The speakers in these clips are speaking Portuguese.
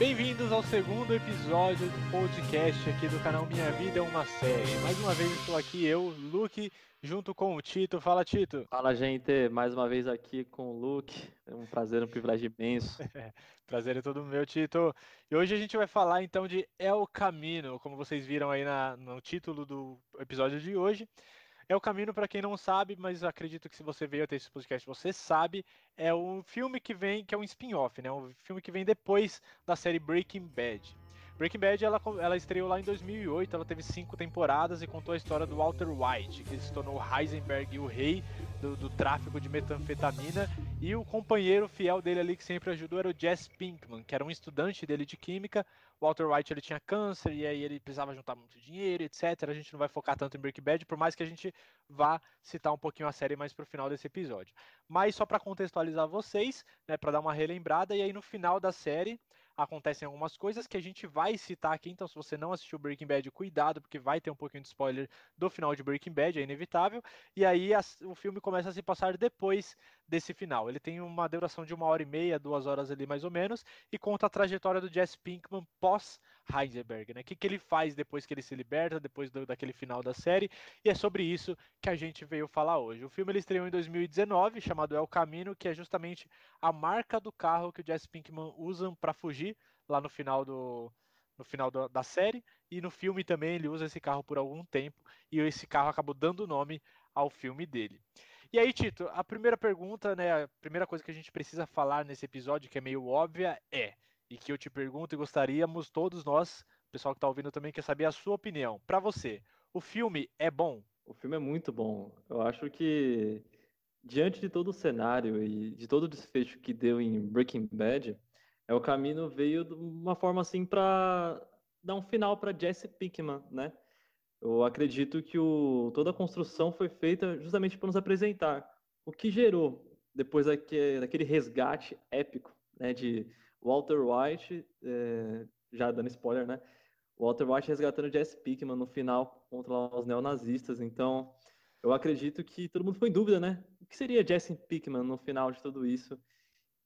Bem-vindos ao segundo episódio do podcast aqui do canal Minha Vida é uma Série. Mais uma vez estou aqui, eu, Luke, junto com o Tito. Fala, Tito. Fala, gente. Mais uma vez aqui com o Luke. É um prazer, um privilégio imenso. prazer é todo meu, Tito. E hoje a gente vai falar então de El Camino, como vocês viram aí na, no título do episódio de hoje. É o caminho para quem não sabe, mas acredito que se você veio até esse podcast, você sabe. É um filme que vem, que é um spin-off, né? Um filme que vem depois da série Breaking Bad. Breaking Bad ela, ela estreou lá em 2008, ela teve cinco temporadas e contou a história do Walter White, que se tornou Heisenberg, o rei do, do, tráfico de metanfetamina, e o companheiro fiel dele ali que sempre ajudou era o Jess Pinkman, que era um estudante dele de química. Walter White ele tinha câncer e aí ele precisava juntar muito dinheiro, etc. A gente não vai focar tanto em Breaking Bad, por mais que a gente vá citar um pouquinho a série mais pro final desse episódio. Mas só para contextualizar vocês, né, para dar uma relembrada, e aí no final da série acontecem algumas coisas que a gente vai citar aqui. Então, se você não assistiu Breaking Bad, cuidado, porque vai ter um pouquinho de spoiler do final de Breaking Bad, é inevitável. E aí a, o filme começa a se passar depois desse final. Ele tem uma duração de uma hora e meia, duas horas ali mais ou menos, e conta a trajetória do Jesse Pinkman pós Heisenberg, né? O que, que ele faz depois que ele se liberta, depois do, daquele final da série, e é sobre isso que a gente veio falar hoje. O filme ele estreou em 2019, chamado El Camino, que é justamente a marca do carro que o Jesse Pinkman usa para fugir lá no final do, no final da série, e no filme também ele usa esse carro por algum tempo, e esse carro acabou dando nome ao filme dele. E aí, Tito, a primeira pergunta, né, a primeira coisa que a gente precisa falar nesse episódio, que é meio óbvia, é, e que eu te pergunto e gostaríamos, todos nós, pessoal que está ouvindo também, quer saber a sua opinião. Para você, o filme é bom? O filme é muito bom. Eu acho que, diante de todo o cenário e de todo o desfecho que deu em Breaking Bad, é o caminho veio de uma forma assim para dar um final para Jesse Pinkman, né? Eu acredito que o, toda a construção foi feita justamente para nos apresentar o que gerou depois daquele, daquele resgate épico né, de Walter White, é, já dando spoiler, né? Walter White resgatando Jesse Pinkman no final contra os neonazistas. Então, eu acredito que todo mundo ficou em dúvida, né? O que seria Jesse Pinkman no final de tudo isso?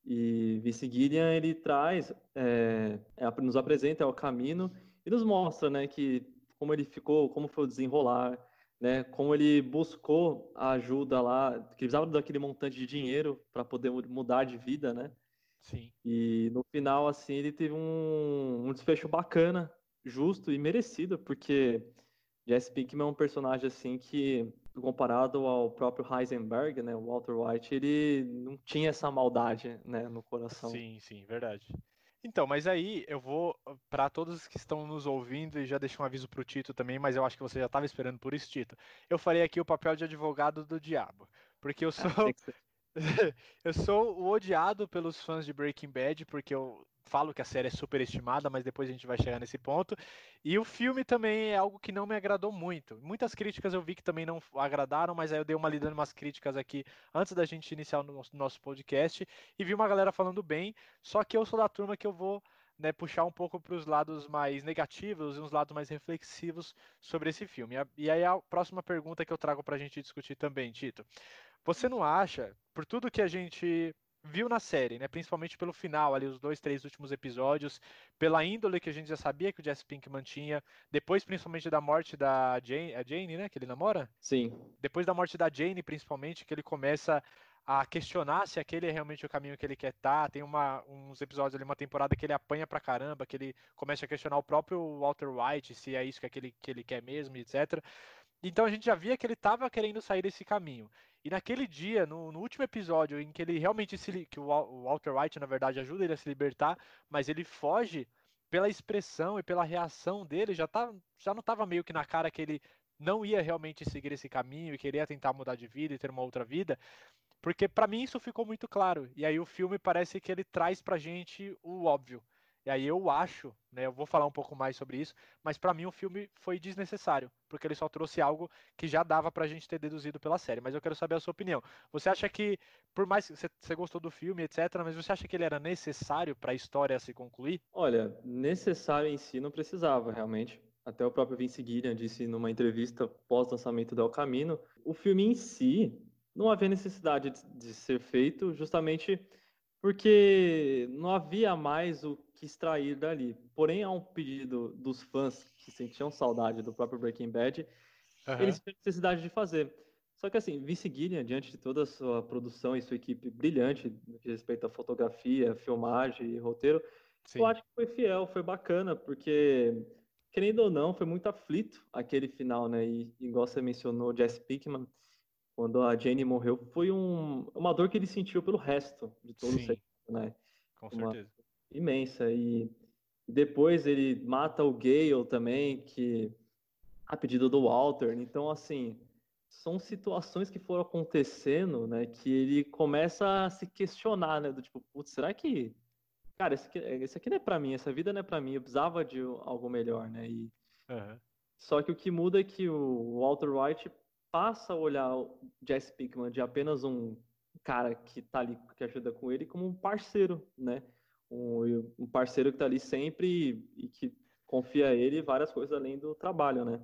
E Vince Gilliam, ele traz, é, é, nos apresenta o caminho e nos mostra, né, que como ele ficou, como foi o desenrolar, né? Como ele buscou a ajuda lá, que precisava daquele montante de dinheiro para poder mudar de vida, né? Sim. E no final, assim, ele teve um, um desfecho bacana, justo e merecido, porque Jesse Pinkman é um personagem assim que, comparado ao próprio Heisenberg, né, o Walter White, ele não tinha essa maldade, né, no coração. Sim, sim, verdade. Então, mas aí eu vou para todos que estão nos ouvindo e já deixo um aviso para o Tito também, mas eu acho que você já estava esperando por isso, Tito. Eu farei aqui o papel de advogado do diabo, porque eu sou eu sou o odiado pelos fãs de Breaking Bad, porque eu falo que a série é superestimada, mas depois a gente vai chegar nesse ponto. E o filme também é algo que não me agradou muito. Muitas críticas eu vi que também não agradaram, mas aí eu dei uma lida em umas críticas aqui antes da gente iniciar o nosso podcast e vi uma galera falando bem, só que eu sou da turma que eu vou né, puxar um pouco para os lados mais negativos e uns lados mais reflexivos sobre esse filme. E aí a próxima pergunta que eu trago para a gente discutir também, Tito. Você não acha, por tudo que a gente viu na série, né? Principalmente pelo final, ali, os dois, três últimos episódios, pela índole que a gente já sabia que o Jesse Pinkman tinha, depois, principalmente, da morte da Jane, a Jane, né? Que ele namora? Sim. Depois da morte da Jane, principalmente, que ele começa a questionar se aquele é realmente o caminho que ele quer estar. Tá. Tem uma, uns episódios ali, uma temporada que ele apanha pra caramba, que ele começa a questionar o próprio Walter White, se é isso que, aquele, que ele quer mesmo, etc. Então a gente já via que ele estava querendo sair desse caminho. E naquele dia, no, no, último episódio, em que ele realmente se. que o Walter White, na verdade, ajuda ele a se libertar, mas ele foge pela expressão e pela reação dele, já, tá, já não estava meio que na cara que ele não ia realmente seguir esse caminho e queria tentar mudar de vida e ter uma outra vida. Porque para mim isso ficou muito claro. E aí o filme parece que ele traz pra gente o óbvio. E aí eu acho, né, eu vou falar um pouco mais sobre isso, mas para mim o filme foi desnecessário, porque ele só trouxe algo que já dava pra gente ter deduzido pela série. Mas eu quero saber a sua opinião. Você acha que, por mais que você gostou do filme, etc., mas você acha que ele era necessário para a história se concluir? Olha, necessário em si não precisava, realmente. Até o próprio Vince Gilliam disse numa entrevista pós-lançamento do El Camino, o filme em si não havia necessidade de ser feito justamente porque não havia mais o que extrair dali. Porém, há um pedido dos fãs que sentiam saudade do próprio Breaking Bad, uhum. eles têm necessidade de fazer. Só que assim, Vince Gillian, diante de toda a sua produção e sua equipe brilhante no que respeita à fotografia, filmagem e roteiro, Sim. eu acho que foi fiel, foi bacana, porque, querendo ou não, foi muito aflito aquele final, né? E igual você mencionou, Jesse Pinkman, quando a Jane morreu, foi um, uma dor que ele sentiu pelo resto de todo Sim. o segmento, né? Com certeza. Imensa. E depois ele mata o Gale também, que a pedido do Walter. Então, assim, são situações que foram acontecendo, né, que ele começa a se questionar, né, do tipo, putz, será que, cara, esse aqui, esse aqui não é para mim, essa vida não é para mim, eu precisava de algo melhor, né, e uhum. só que o que muda é que o Walter White passa a olhar o Jesse Pinkman de apenas um cara que tá ali, que ajuda com ele, como um parceiro, né, um, um parceiro que tá ali sempre e, e que confia a ele várias coisas além do trabalho, né.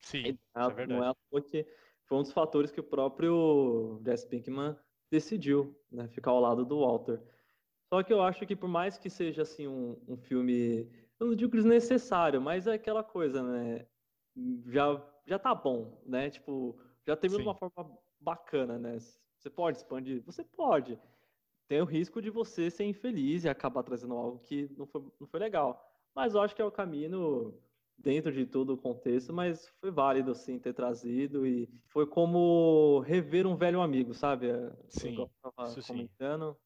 Sim, e, é, é não é a que foi um dos fatores que o próprio Jesse Pinkman decidiu, né, ficar ao lado do Walter. Só que eu acho que por mais que seja assim um, um filme, eu não digo desnecessário, mas é aquela coisa, né? Já já tá bom, né? Tipo, já de uma forma bacana, né? Você pode expandir, você pode. Tem o risco de você ser infeliz e acabar trazendo algo que não foi, não foi legal. Mas eu acho que é o caminho dentro de todo o contexto, mas foi válido sim ter trazido e foi como rever um velho amigo, sabe? É, sim, eu isso comentando. Sim.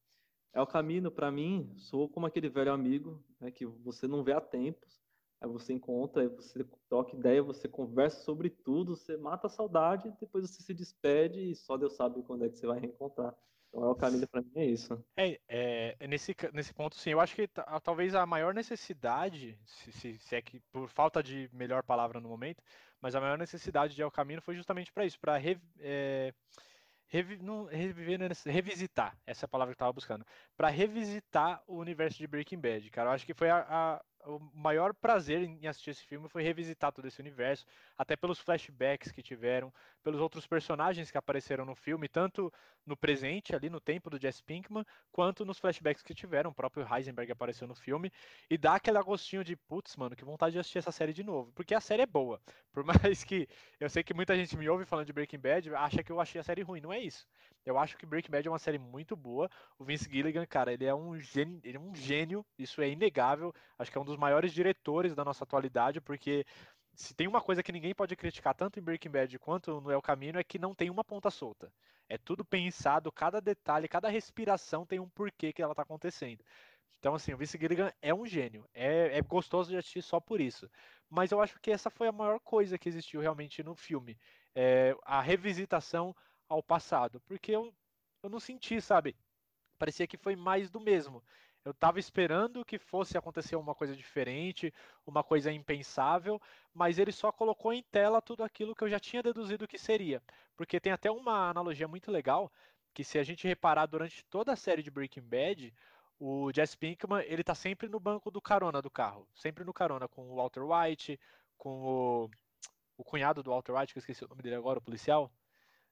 É o caminho para mim, sou como aquele velho amigo, né, que você não vê há tempos, aí você encontra, aí você troca ideia, você conversa sobre tudo, você mata a saudade, depois você se despede e só Deus sabe quando é que você vai reencontrar. Então é o caminho para mim é isso. É, é, é, nesse, nesse ponto sim, eu acho que talvez a maior necessidade, se, se, se, é que por falta de melhor palavra no momento, mas a maior necessidade de El Camino foi justamente para isso, para re, é, revi, reviver, né, revisitar, essa é a palavra que eu estava buscando, para revisitar o universo de Breaking Bad, cara. Eu acho que foi a, a o maior prazer em assistir esse filme foi revisitar todo esse universo, até pelos flashbacks que tiveram, pelos outros personagens que apareceram no filme, tanto no presente, ali no tempo do Jesse Pinkman, quanto nos flashbacks que tiveram. O próprio Heisenberg apareceu no filme e dá aquele agostinho de putz, mano, que vontade de assistir essa série de novo, porque a série é boa. Por mais que eu sei que muita gente me ouve falando de Breaking Bad, acha que eu achei a série ruim, não é isso. Eu acho que Breaking Bad é uma série muito boa. O Vince Gilligan, cara, ele é um gênio, ele é um gênio, isso é inegável. Acho que é um dos maiores diretores da nossa atualidade, porque se tem uma coisa que ninguém pode criticar tanto em Breaking Bad quanto no El Camino é que não tem uma ponta solta. É tudo pensado, cada detalhe, cada respiração tem um porquê que ela tá acontecendo. Então, assim, o Vince Gilligan é um gênio. É, é gostoso de assistir só por isso. Mas eu acho que essa foi a maior coisa que existiu realmente no filme. É, a revisitação ao passado, porque eu, eu não senti, sabe? Parecia que foi mais do mesmo. Eu estava esperando que fosse acontecer uma coisa diferente, uma coisa impensável, mas ele só colocou em tela tudo aquilo que eu já tinha deduzido que seria. Porque tem até uma analogia muito legal, que se a gente reparar durante toda a série de Breaking Bad, o Jesse Pinkman, ele tá sempre no banco do carona do carro, sempre no carona com o Walter White, com o, o cunhado do Walter White, que eu esqueci o nome dele agora, o policial.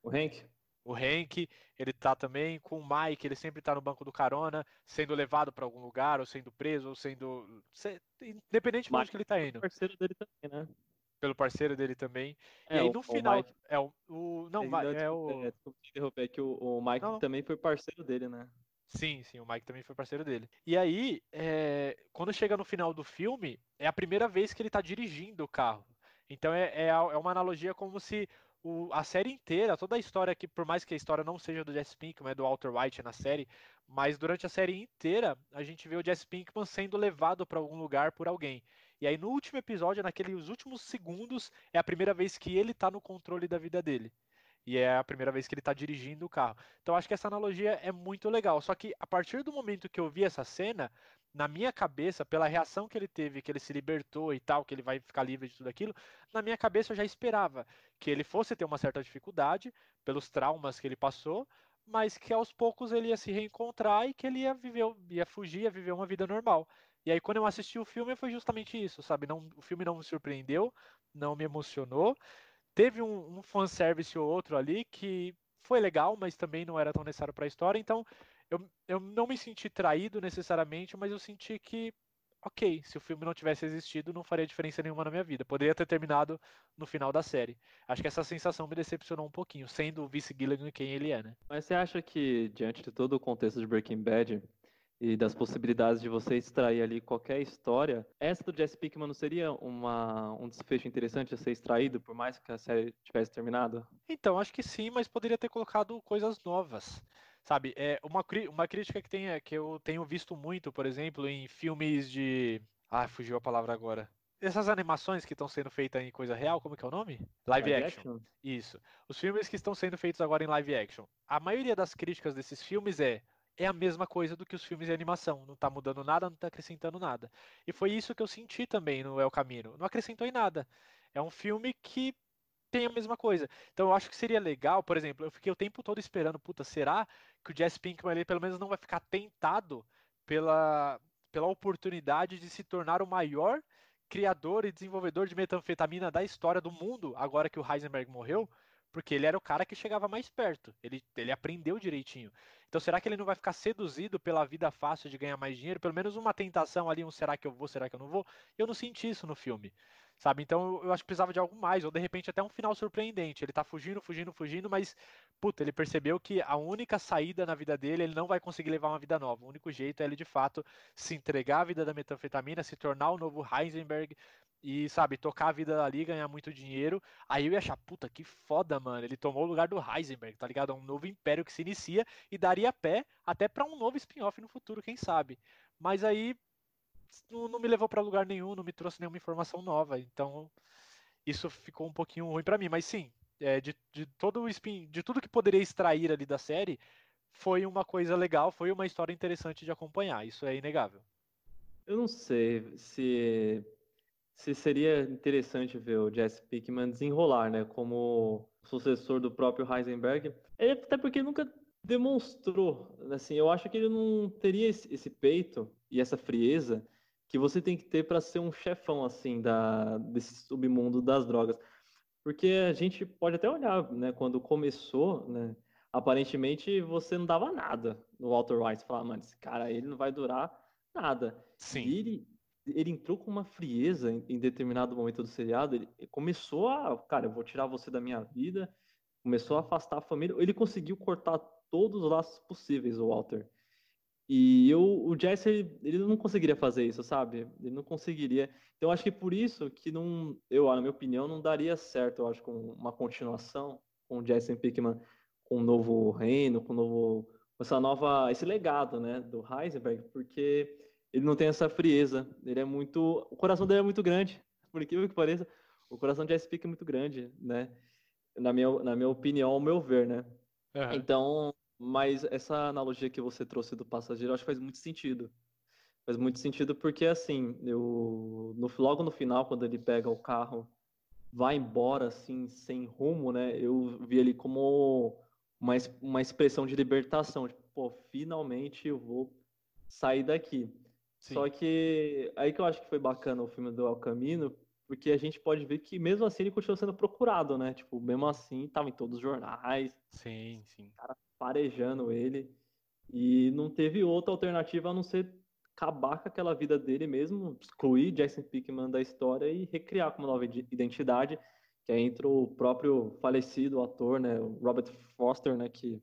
O Hank? O Hank, ele tá também com o Mike, ele sempre tá no banco do carona, sendo levado para algum lugar, ou sendo preso, ou sendo. Independente de onde que ele tá indo. parceiro dele também, né? Pelo parceiro dele também. É, e aí no final. Mike... É o, o. Não, é o. É, interromper que o, o Mike não. também foi parceiro dele, né? Sim, sim, o Mike também foi parceiro dele. E aí, é, quando chega no final do filme, é a primeira vez que ele tá dirigindo o carro. Então é, é, é uma analogia como se o, a série inteira, toda a história que, por mais que a história não seja do Jesse Pinkman, é do Walter White na série, mas durante a série inteira a gente vê o Jesse Pinkman sendo levado para algum lugar por alguém. E aí no último episódio, naqueles últimos segundos, é a primeira vez que ele está no controle da vida dele. E é a primeira vez que ele está dirigindo o carro. Então acho que essa analogia é muito legal. Só que a partir do momento que eu vi essa cena, na minha cabeça, pela reação que ele teve, que ele se libertou e tal, que ele vai ficar livre de tudo aquilo, na minha cabeça eu já esperava que ele fosse ter uma certa dificuldade pelos traumas que ele passou, mas que aos poucos ele ia se reencontrar e que ele ia viver, ia fugir, ia viver uma vida normal. E aí quando eu assisti o filme foi justamente isso, sabe? Não, o filme não me surpreendeu, não me emocionou. Teve um, um fanservice ou outro ali que foi legal, mas também não era tão necessário para a história. Então eu, eu não me senti traído necessariamente, mas eu senti que ok, se o filme não tivesse existido, não faria diferença nenhuma na minha vida. Poderia ter terminado no final da série. Acho que essa sensação me decepcionou um pouquinho, sendo o Vice Gilligan quem ele é, né? Mas você acha que, diante de todo o contexto de Breaking Bad e das possibilidades de você extrair ali qualquer história, essa do Jesse Pinkman não seria uma, um desfecho interessante a ser extraído, por mais que a série tivesse terminado? Então, acho que sim, mas poderia ter colocado coisas novas. Sabe, é uma, uma crítica que, tem, que eu tenho visto muito, por exemplo, em filmes de. Ah, fugiu a palavra agora. Essas animações que estão sendo feitas em coisa real, como que é o nome? Live, live action. action. Isso. Os filmes que estão sendo feitos agora em live action. A maioria das críticas desses filmes é é a mesma coisa do que os filmes de animação. Não está mudando nada, não está acrescentando nada. E foi isso que eu senti também no El Camino. Não acrescentou em nada. É um filme que tem a mesma coisa. Então eu acho que seria legal, por exemplo, eu fiquei o tempo todo esperando, puta, será que o Jesse Pinkman ele pelo menos não vai ficar tentado pela, pela oportunidade de se tornar o maior criador e desenvolvedor de metanfetamina da história do mundo, agora que o Heisenberg morreu? Porque ele era o cara que chegava mais perto. Ele, ele aprendeu direitinho. Então, será que ele não vai ficar seduzido pela vida fácil de ganhar mais dinheiro? Pelo menos uma tentação ali, um será que eu vou, será que eu não vou? Eu não senti isso no filme sabe? Então eu acho que precisava de algo mais, ou de repente até um final surpreendente. Ele tá fugindo, fugindo, fugindo, mas, puta, ele percebeu que a única saída na vida dele, ele não vai conseguir levar uma vida nova. O único jeito é ele, de fato, se entregar à vida da metanfetamina, se tornar o novo Heisenberg e, sabe, tocar a vida ali, ganhar muito dinheiro. Aí eu ia achar, puta, que foda, mano. Ele tomou o lugar do Heisenberg, tá ligado? É um novo império que se inicia e daria pé até para um novo spin-off no futuro, quem sabe. Mas aí não, não me levou para lugar nenhum, não me trouxe nenhuma informação nova. Então, isso ficou um pouquinho ruim para mim. Mas sim, é, de, de todo o spin, de tudo que poderia extrair ali da série, foi uma coisa legal, foi uma história interessante de acompanhar. Isso é inegável. Eu não sei se se seria interessante ver o Jesse Pickman desenrolar, né, como sucessor do próprio Heisenberg. Até porque nunca demonstrou, assim, eu acho que ele não teria esse peito e essa frieza que você tem que ter para ser um chefão assim da desse submundo das drogas. Porque a gente pode até olhar, né, quando começou, né, aparentemente você não dava nada no Walter White, falar, mano, esse cara ele não vai durar nada. Sim. E ele ele entrou com uma frieza em, em determinado momento do seriado, ele, ele começou a, cara, eu vou tirar você da minha vida, começou a afastar a família, ele conseguiu cortar todos os laços possíveis, o Walter. E eu, o Jesse, ele, ele, não conseguiria fazer isso, sabe? Ele não conseguiria. Então, acho que por isso que não, eu, na minha opinião, não daria certo, eu acho, com uma continuação com o Jesse Pickman, com um novo reino, com um novo, essa nova, esse legado, né, do Heisenberg, porque ele não tem essa frieza. Ele é muito, o coração dele é muito grande, por incrível que pareça. O coração de Jesse Pickman é muito grande, né? Na minha, na minha opinião, ao meu ver, né? Uhum. Então, mas essa analogia que você trouxe do passageiro, acho que faz muito sentido. Faz muito sentido porque, assim, eu, no, logo no final, quando ele pega o carro, vai embora, assim, sem rumo, né? Eu vi ele como uma, uma expressão de libertação. Tipo, pô, finalmente eu vou sair daqui. Sim. Só que aí que eu acho que foi bacana o filme do El Camino, porque a gente pode ver que mesmo assim ele continuou sendo procurado, né? Tipo, mesmo assim, tava em todos os jornais. Sim, sim. Cara farejando ele. E não teve outra alternativa a não ser acabar com aquela vida dele mesmo, excluir Jason Pickman da história e recriar como nova identidade, que é entre o próprio falecido ator, né, Robert Foster, né, que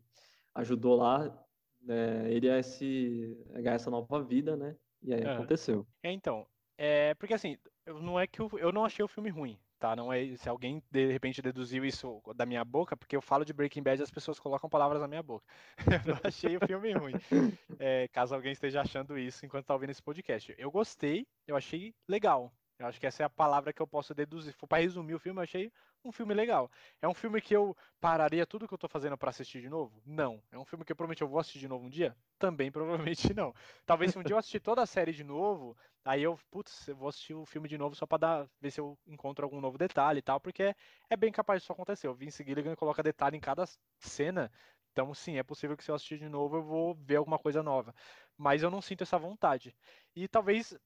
ajudou lá né, ele a, esse, a ganhar essa nova vida, né, e aí é. aconteceu. É, então, é, porque assim, não é que eu, eu não achei o filme ruim, tá? Não é se alguém de repente deduziu isso da minha boca, porque eu falo de Breaking Bad e as pessoas colocam palavras na minha boca. eu não achei o filme ruim. É, caso alguém esteja achando isso enquanto está ouvindo esse podcast. Eu gostei, eu achei legal. Eu acho que essa é a palavra que eu posso deduzir. Para resumir o filme, eu achei um filme legal. É um filme que eu pararia tudo que eu tô fazendo para assistir de novo? Não. É um filme que eu provavelmente eu vou assistir de novo um dia? Também provavelmente não. Talvez se um dia eu assistir toda a série de novo, aí eu, putz, eu vou assistir o filme de novo só para dar, ver se eu encontro algum novo detalhe e tal, porque é bem capaz disso acontecer. O Vince Gilligan coloca detalhe em cada cena, então, sim, é possível que se eu assistir de novo eu vou ver alguma coisa nova. Mas eu não sinto essa vontade. E talvez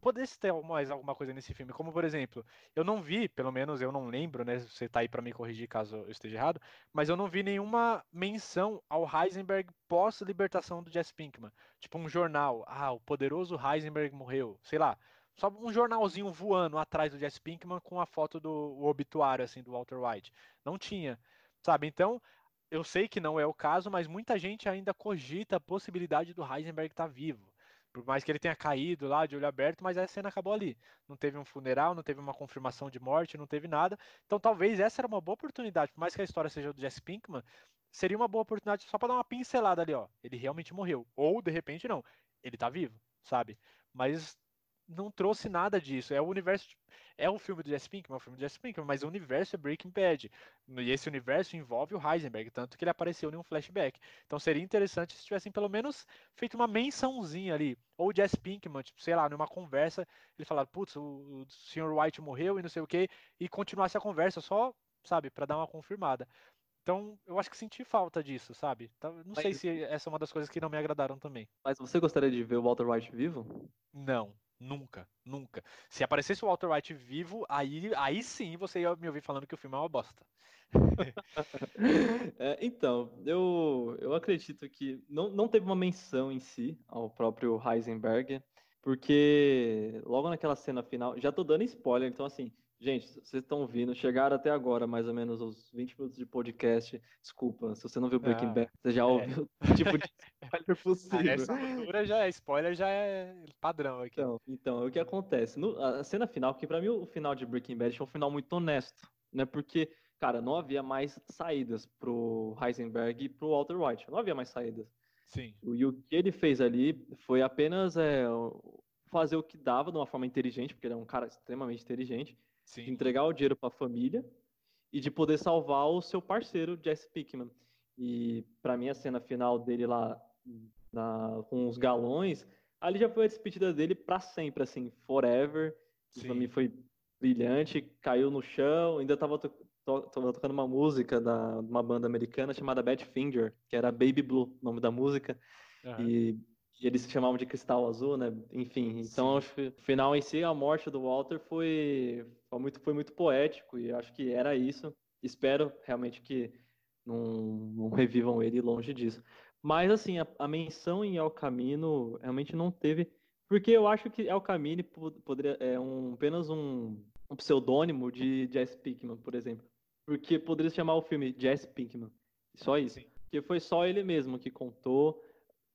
pudesse ter mais alguma coisa nesse filme, como por exemplo, eu não vi, pelo menos eu não lembro, né? Você tá aí para me corrigir caso eu esteja errado, mas eu não vi nenhuma menção ao Heisenberg pós libertação do Jesse Pinkman. Tipo um jornal, ah, o poderoso Heisenberg morreu, sei lá. Só um jornalzinho voando atrás do Jesse Pinkman com a foto do obituário assim do Walter White. Não tinha, sabe? Então, eu sei que não é o caso, mas muita gente ainda cogita a possibilidade do Heisenberg estar tá vivo. Por mais que ele tenha caído lá de olho aberto, mas a cena acabou ali. Não teve um funeral, não teve uma confirmação de morte, não teve nada. Então talvez essa era uma boa oportunidade, por mais que a história seja do Jesse Pinkman, seria uma boa oportunidade só para dar uma pincelada ali, ó. Ele realmente morreu. Ou, de repente, não. Ele tá vivo, sabe? Mas não trouxe nada disso. É o universo. É o filme do Jesse Pinkman, é o filme do Jesse Pinkman, mas o universo é Breaking Bad. E esse universo envolve o Heisenberg, tanto que ele apareceu em um flashback. Então seria interessante se tivessem pelo menos feito uma mençãozinha ali. Ou o Jesse Pinkman, tipo, sei lá, numa conversa, ele falar, putz, o, o Sr. White morreu e não sei o que, e continuasse a conversa só, sabe, para dar uma confirmada. Então, eu acho que senti falta disso, sabe? Então, não mas... sei se essa é uma das coisas que não me agradaram também. Mas você gostaria de ver o Walter White vivo? Não, Nunca, nunca. Se aparecesse o Walter White vivo, aí, aí sim você ia me ouvir falando que o filme é uma bosta. é, então, eu, eu acredito que não, não teve uma menção em si ao próprio Heisenberg, porque logo naquela cena final, já tô dando spoiler, então assim, Gente, vocês estão vindo, chegaram até agora, mais ou menos os 20 minutos de podcast. Desculpa, se você não viu Breaking ah, Bad, você já é. ouviu o tipo de spoiler possível. Essa altura já é spoiler, já é padrão aqui. Então, então o que acontece? No, a cena final, que para mim o final de Breaking Bad foi um final muito honesto, né? Porque, cara, não havia mais saídas pro Heisenberg e pro Walter White. Não havia mais saídas. Sim. E o que ele fez ali foi apenas é, fazer o que dava de uma forma inteligente, porque ele é um cara extremamente inteligente Sim. de entregar o dinheiro para a família e de poder salvar o seu parceiro, Jesse Pickman. E para mim a cena final dele lá na, com os galões, ali já foi a despedida dele para sempre, assim, forever. Para mim foi brilhante, caiu no chão, ainda estava to to tocando uma música da uma banda americana chamada Badfinger, que era Baby Blue, o nome da música. Uhum. E eles se chamavam de Cristal Azul, né? Enfim, então acho que o final em si, a morte do Walter foi, foi, muito, foi muito poético e acho que era isso. Espero realmente que não, não revivam ele longe disso. Mas assim, a, a, menção em El Camino realmente não teve, porque eu acho que El Camino poderia é um, apenas um, um pseudônimo de Jesse Pinkman, por exemplo. Porque poderia se chamar o filme Jesse Pinkman. Só isso. Sim. Porque foi só ele mesmo que contou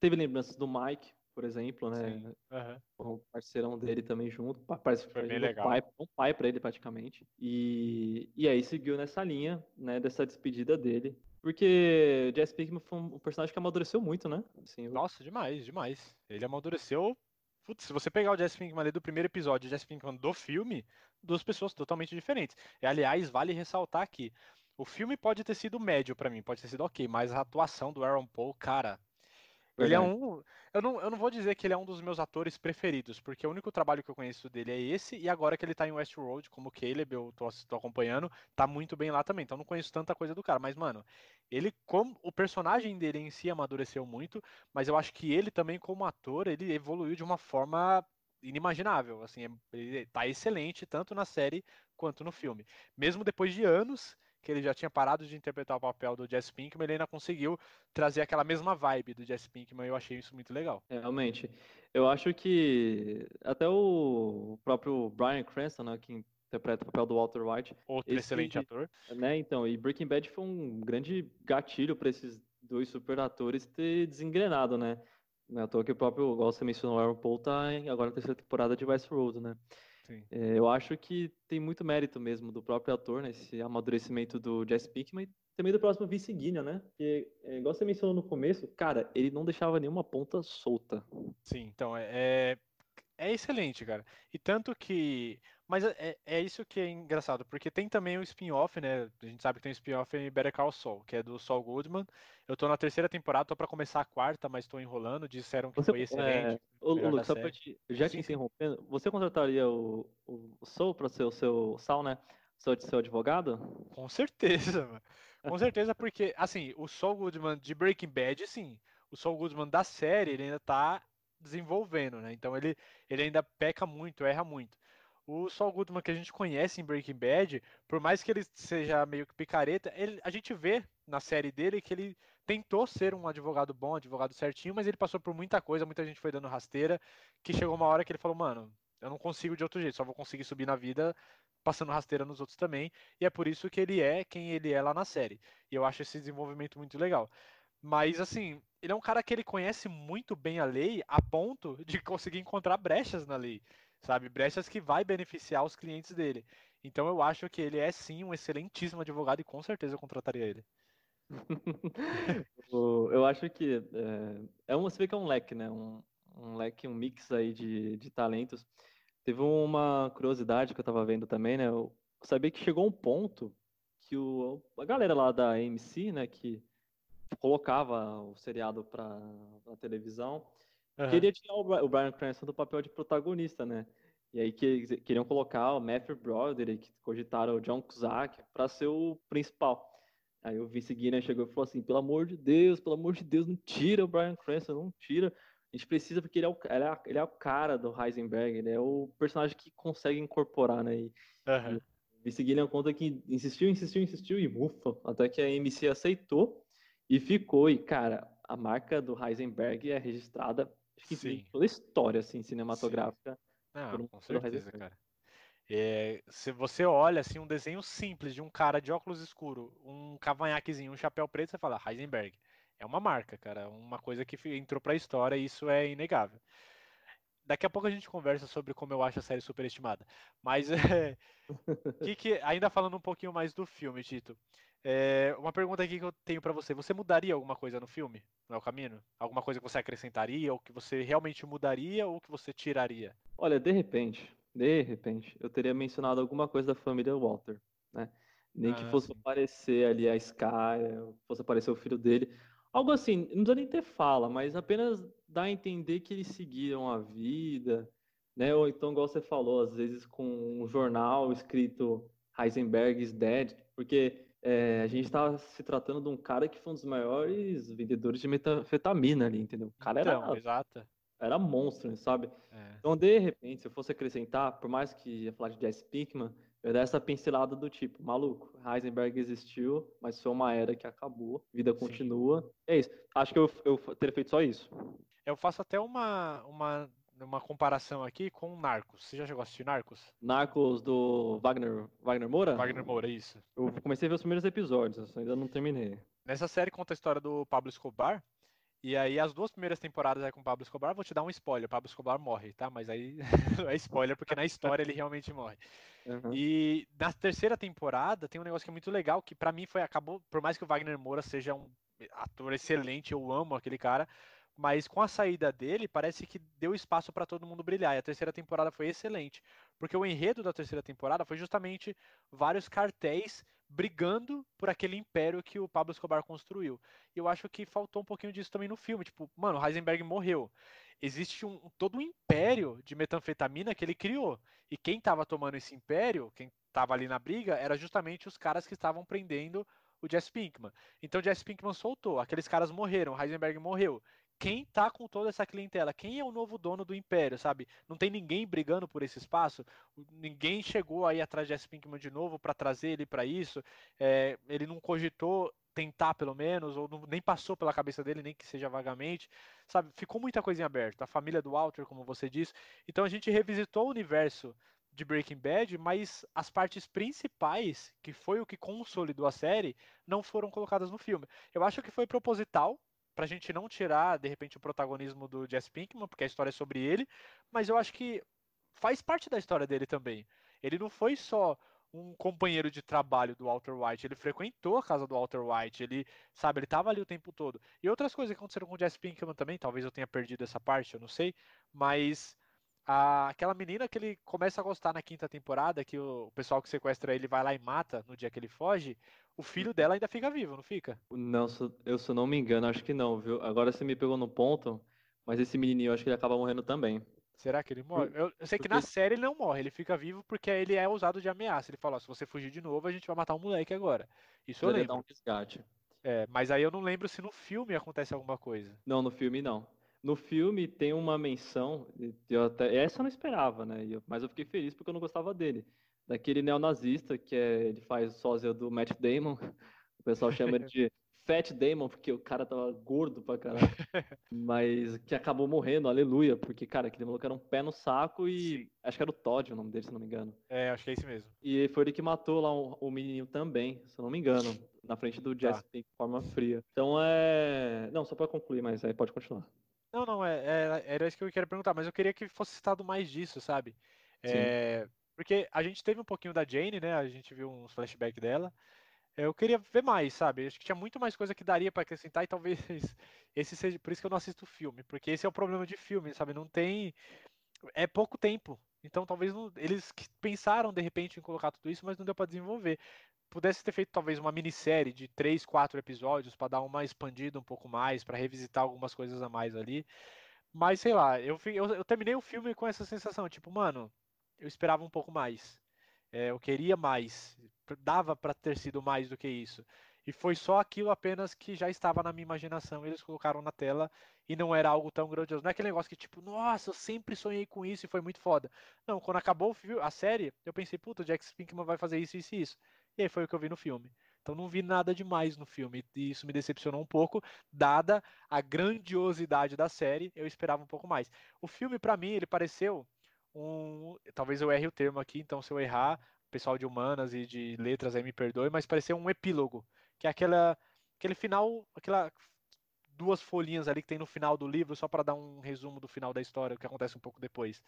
Teve lembranças do Mike, por exemplo, né? Uhum. O parceirão dele também junto. Parece Foi bem legal. Pai, um pai para ele praticamente. E, e aí seguiu nessa linha, né? Dessa despedida dele. Porque Jesse Pinkman foi um personagem que amadureceu muito, né? Assim, eu... Nossa, demais, demais. Ele amadureceu. Putz, se você pegar o Jesse Pinkman ali do primeiro episódio e o Jesse Pinkman do filme, duas pessoas totalmente diferentes. E, aliás, vale ressaltar aqui. O filme pode ter sido médio para mim, pode ter sido ok, mas a atuação do Aaron Paul, cara, ele é um. Eu não, eu não vou dizer que ele é um dos meus atores preferidos, porque o único trabalho que eu conheço dele é esse, e agora que ele tá em Westworld, como Caleb, eu tô, tô acompanhando, tá muito bem lá também. Então não conheço tanta coisa do cara. Mas, mano, ele, como. O personagem dele em si amadureceu muito, mas eu acho que ele também, como ator, ele evoluiu de uma forma inimaginável. Assim, é, ele tá excelente, tanto na série quanto no filme. Mesmo depois de anos que ele já tinha parado de interpretar o papel do Jesse Pinkman, ele ainda conseguiu trazer aquela mesma vibe do Jesse Pinkman, e eu achei isso muito legal. É, realmente. Eu acho que até o próprio Brian Cranston, né, que interpreta o papel do Walter White. Outro esse, excelente ator. Né, então, e Breaking Bad foi um grande gatilho para esses dois super atores ter desengrenado, né? Não é à toa que o próprio, igual você mencionou, o Aaron Paul tá agora na terceira temporada de Westworld, né? É, eu acho que tem muito mérito mesmo do próprio ator, né? Esse amadurecimento do Jesse Pinkman e também do próximo Vince Gillian, né? Porque, é, igual você mencionou no começo, cara, ele não deixava nenhuma ponta solta. Sim, então é, é, é excelente, cara. E tanto que mas é, é, é isso que é engraçado, porque tem também o spin-off, né? A gente sabe que tem o spin-off em Better Call Saul, que é do Saul Goodman. Eu tô na terceira temporada, tô pra começar a quarta, mas tô enrolando. Disseram que você, foi excelente. É... Ô, Lucas, só pra te, já te interrompendo, você contrataria o, o Saul pra ser o seu Saul, né? Seu, seu advogado? Com certeza, mano. Com certeza, porque, assim, o Saul Goodman de Breaking Bad, sim. O Saul Goodman da série, ele ainda tá desenvolvendo, né? Então ele, ele ainda peca muito, erra muito. O Saul Goodman que a gente conhece em Breaking Bad, por mais que ele seja meio que picareta, ele, a gente vê na série dele que ele tentou ser um advogado bom, advogado certinho, mas ele passou por muita coisa, muita gente foi dando rasteira, que chegou uma hora que ele falou, mano, eu não consigo de outro jeito, só vou conseguir subir na vida passando rasteira nos outros também, e é por isso que ele é quem ele é lá na série. E eu acho esse desenvolvimento muito legal. Mas assim, ele é um cara que ele conhece muito bem a lei a ponto de conseguir encontrar brechas na lei sabe? Brechas que vai beneficiar os clientes dele. Então eu acho que ele é sim um excelentíssimo advogado e com certeza eu contrataria ele. eu acho que é, é um, você vê que é um leque, né? Um, um leque, um mix aí de, de talentos. Teve uma curiosidade que eu tava vendo também, né? Eu sabia que chegou um ponto que o, a galera lá da AMC, né, que colocava o seriado para a televisão, Uhum. Queria tirar o Brian Cranston do papel de protagonista, né? E aí que, queriam colocar o Matthew Broderick, cogitaram o John Cusack para ser o principal. Aí o Vince Gillian chegou e falou assim, pelo amor de Deus, pelo amor de Deus, não tira o Brian Cranston, não tira. A gente precisa porque ele é o, ele é, ele é o cara do Heisenberg, ele é o personagem que consegue incorporar, né? E, uhum. e Vince Gillian conta que insistiu, insistiu, insistiu e ufa, até que a MC aceitou e ficou. E, cara, a marca do Heisenberg é registrada Acho que Sim. toda a história assim, cinematográfica. Não, com certeza, cara. É, se você olha assim um desenho simples de um cara de óculos escuro, um cavanhaquezinho, um chapéu preto, você fala Heisenberg. É uma marca, cara, uma coisa que entrou para a história e isso é inegável. Daqui a pouco a gente conversa sobre como eu acho a série superestimada. Mas é, que que, ainda falando um pouquinho mais do filme, Tito. É, uma pergunta aqui que eu tenho para você: você mudaria alguma coisa no filme? No caminho? Alguma coisa que você acrescentaria, ou que você realmente mudaria, ou que você tiraria? Olha, de repente, de repente, eu teria mencionado alguma coisa da família Walter, né? Nem ah, que fosse sim. aparecer ali a Sky, fosse aparecer o filho dele. Algo assim, não precisa nem ter fala, mas apenas dar a entender que eles seguiram a vida, né? Ou então, igual você falou, às vezes com um jornal escrito Heisenberg is dead, porque é, a gente estava se tratando de um cara que foi um dos maiores vendedores de metanfetamina ali, entendeu? O cara então, era, exato. era monstro, sabe? É. Então, de repente, se eu fosse acrescentar, por mais que ia falar de Jesse Pinkman, eu ia dar essa pincelada do tipo, maluco, Heisenberg existiu, mas foi uma era que acabou, vida Sim. continua. É isso. Acho que eu, eu teria feito só isso. Eu faço até uma, uma uma comparação aqui com Narcos. Você já chegou a assistir Narcos? Narcos do Wagner, Wagner Moura? Wagner Moura, isso. Eu comecei a ver os primeiros episódios, ainda não terminei. Nessa série conta a história do Pablo Escobar. E aí as duas primeiras temporadas é com o Pablo Escobar, vou te dar um spoiler, Pablo Escobar morre, tá? Mas aí é spoiler, porque na história ele realmente morre. Uhum. E na terceira temporada tem um negócio que é muito legal, que para mim foi, acabou, por mais que o Wagner Moura seja um ator excelente, eu amo aquele cara, mas com a saída dele, parece que deu espaço para todo mundo brilhar. E a terceira temporada foi excelente, porque o enredo da terceira temporada foi justamente vários cartéis brigando por aquele império que o Pablo Escobar construiu. E eu acho que faltou um pouquinho disso também no filme. Tipo, mano, Heisenberg morreu. Existe um, todo um império de metanfetamina que ele criou. E quem estava tomando esse império, quem estava ali na briga, era justamente os caras que estavam prendendo o Jesse Pinkman. Então o Jesse Pinkman soltou, aqueles caras morreram, Heisenberg morreu quem tá com toda essa clientela? Quem é o novo dono do império, sabe? Não tem ninguém brigando por esse espaço. Ninguém chegou aí atrás de Jesse Pinkman de novo para trazer ele para isso. É, ele não cogitou tentar pelo menos, ou não, nem passou pela cabeça dele, nem que seja vagamente, sabe? Ficou muita coisa em aberto. A família do Walter, como você disse. Então a gente revisitou o universo de Breaking Bad, mas as partes principais, que foi o que consolidou a série, não foram colocadas no filme. Eu acho que foi proposital, pra gente não tirar, de repente, o protagonismo do Jesse Pinkman, porque a história é sobre ele, mas eu acho que faz parte da história dele também. Ele não foi só um companheiro de trabalho do Walter White, ele frequentou a casa do Walter White, ele, sabe, ele estava ali o tempo todo. E outras coisas que aconteceram com o Jesse Pinkman também, talvez eu tenha perdido essa parte, eu não sei, mas a, aquela menina que ele começa a gostar na quinta temporada, que o, o pessoal que sequestra ele vai lá e mata no dia que ele foge, o filho dela ainda fica vivo, não fica? Não, eu se não me engano, acho que não, viu? Agora você me pegou no ponto, mas esse menininho, eu acho que ele acaba morrendo também. Será que ele morre? Eu, eu sei que na série ele não morre, ele fica vivo porque ele é usado de ameaça. Ele fala, ó, se você fugir de novo, a gente vai matar um moleque agora. Isso eu lembro. Dar um resgate. É, mas aí eu não lembro se no filme acontece alguma coisa. Não, no filme não. No filme tem uma menção, eu até, essa eu não esperava, né? Mas eu fiquei feliz porque eu não gostava dele. Daquele neonazista que é, ele faz sósia do Matt Damon. O pessoal chama ele de Fat Damon, porque o cara tava gordo pra caralho. Mas que acabou morrendo, aleluia, porque, cara, aquele maluco era um pé no saco e. Sim. Acho que era o Todd o nome dele, se não me engano. É, acho que é esse mesmo. E foi ele que matou lá o, o menino também, se eu não me engano, na frente do Jesse tá. de forma fria. Então é. Não, só pra concluir, mas aí pode continuar. Não, não, é, é, era isso que eu queria perguntar, mas eu queria que fosse citado mais disso, sabe? É, porque a gente teve um pouquinho da Jane, né? A gente viu uns flashbacks dela. Eu queria ver mais, sabe? Acho que tinha muito mais coisa que daria para acrescentar e talvez esse seja por isso que eu não assisto filme, porque esse é o problema de filme, sabe? Não tem é pouco tempo. Então talvez não... eles pensaram de repente em colocar tudo isso, mas não deu para desenvolver. Pudesse ter feito talvez uma minissérie de três, quatro episódios para dar uma expandida um pouco mais, para revisitar algumas coisas a mais ali. Mas sei lá, eu, eu, eu terminei o filme com essa sensação, tipo, mano, eu esperava um pouco mais. É, eu queria mais. Dava para ter sido mais do que isso. E foi só aquilo apenas que já estava na minha imaginação, eles colocaram na tela e não era algo tão grandioso. Não é aquele negócio que, tipo, nossa, eu sempre sonhei com isso e foi muito foda. Não, quando acabou a série, eu pensei, puta, o Jack Pinkman vai fazer isso, isso e isso. E aí foi o que eu vi no filme. Então não vi nada demais no filme e isso me decepcionou um pouco, dada a grandiosidade da série, eu esperava um pouco mais. O filme para mim, ele pareceu um. Talvez eu erre o termo aqui, então se eu errar, o pessoal de humanas e de letras aí me perdoe, mas pareceu um epílogo, que é aquela, aquele final, aquela duas folhinhas ali que tem no final do livro, só para dar um resumo do final da história, o que acontece um pouco depois.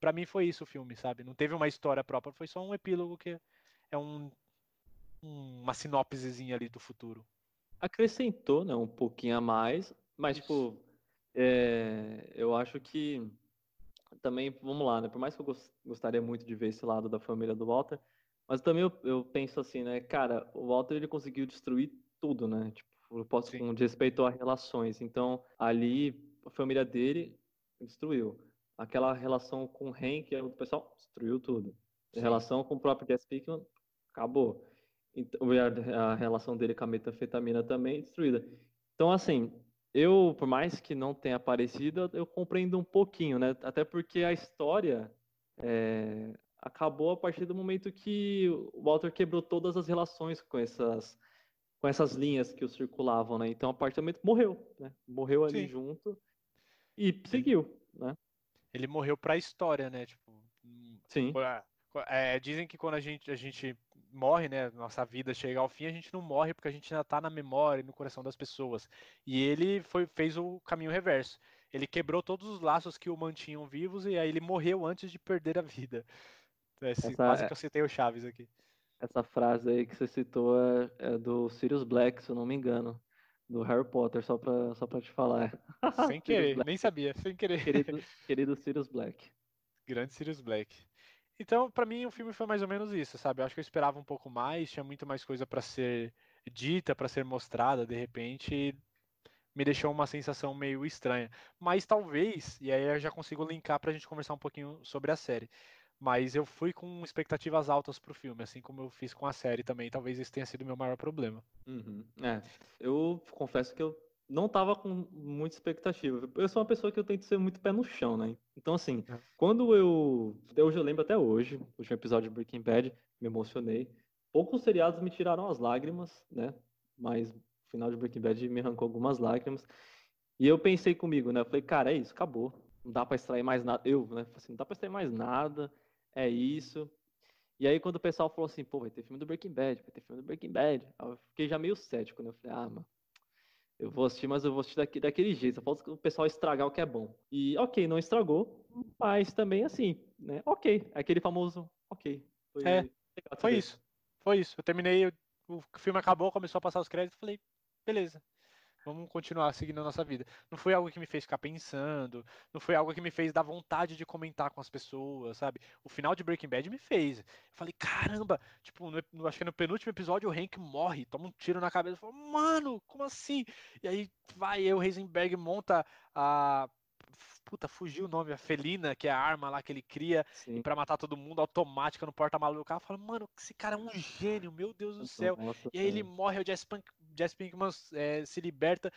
Para mim foi isso o filme, sabe? Não teve uma história própria, foi só um epílogo que é um, uma sinopsezinha ali do futuro. Acrescentou, né, um pouquinho a mais, mas isso. tipo, é, eu acho que também, vamos lá, né? Por mais que eu gostaria muito de ver esse lado da família do Walter, mas também eu, eu penso assim, né? Cara, o Walter ele conseguiu destruir tudo, né? Tipo, eu posso com respeito a relações. Então, ali a família dele destruiu. Aquela relação com o Hank, o pessoal, destruiu tudo. A relação com o próprio Jess Pickman, acabou. Então, a, a relação dele com a metanfetamina também destruída. Então, assim, eu, por mais que não tenha aparecido, eu compreendo um pouquinho, né? Até porque a história é, acabou a partir do momento que o Walter quebrou todas as relações com essas, com essas linhas que o circulavam, né? Então, a partir do momento morreu, né? Morreu ali Sim. junto e seguiu, né? Ele morreu para a história, né? Tipo, Sim. É, dizem que quando a gente, a gente morre, né? Nossa vida chega ao fim, a gente não morre porque a gente ainda está na memória e no coração das pessoas. E ele foi, fez o caminho reverso. Ele quebrou todos os laços que o mantinham vivos e aí ele morreu antes de perder a vida. É, Essa, quase que eu citei o Chaves aqui. Essa frase aí que você citou é, é do Sirius Black, se eu não me engano. Do Harry Potter, só pra, só pra te falar. Sem querer, nem sabia, sem querer. Querido, querido Sirius Black. Grande Sirius Black. Então, para mim, o filme foi mais ou menos isso, sabe? Eu acho que eu esperava um pouco mais, tinha muito mais coisa para ser dita, para ser mostrada, de repente, me deixou uma sensação meio estranha. Mas talvez, e aí eu já consigo linkar pra gente conversar um pouquinho sobre a série. Mas eu fui com expectativas altas pro filme, assim como eu fiz com a série também. Talvez esse tenha sido o meu maior problema. Uhum. É, eu confesso que eu não estava com muita expectativa. Eu sou uma pessoa que eu tento ser muito pé no chão, né? Então, assim, é. quando eu. Hoje eu lembro até hoje, o último episódio de Breaking Bad, me emocionei. Poucos seriados me tiraram as lágrimas, né? Mas o final de Breaking Bad me arrancou algumas lágrimas. E eu pensei comigo, né? Eu falei, cara, é isso, acabou. Não dá para extrair mais nada. Eu, né? Assim, não dá para extrair mais nada. É isso. E aí, quando o pessoal falou assim, pô, vai ter filme do Breaking Bad, vai ter filme do Breaking Bad, eu fiquei já meio cético, né? Eu falei, ah, mano eu vou assistir, mas eu vou assistir daqui, daquele jeito. Só falta o pessoal estragar o que é bom. E ok, não estragou, mas também assim, né? Ok. Aquele famoso ok. Foi, é, foi isso. Foi isso. Eu terminei, o filme acabou, começou a passar os créditos, falei, beleza. Vamos continuar seguindo a nossa vida. Não foi algo que me fez ficar pensando, não foi algo que me fez dar vontade de comentar com as pessoas, sabe? O final de Breaking Bad me fez. Eu falei, caramba, tipo, no, acho que no penúltimo episódio o Hank morre, toma um tiro na cabeça. Eu falo, mano, como assim? E aí vai, o Heisenberg monta a puta, fugiu o nome, a felina, que é a arma lá que ele cria para matar todo mundo, automática no porta-maluco. Cara fala, mano, esse cara é um gênio, meu Deus do céu. Nossa, e aí ele morre, o Jess Punk Jesse Pinkman é, se liberta.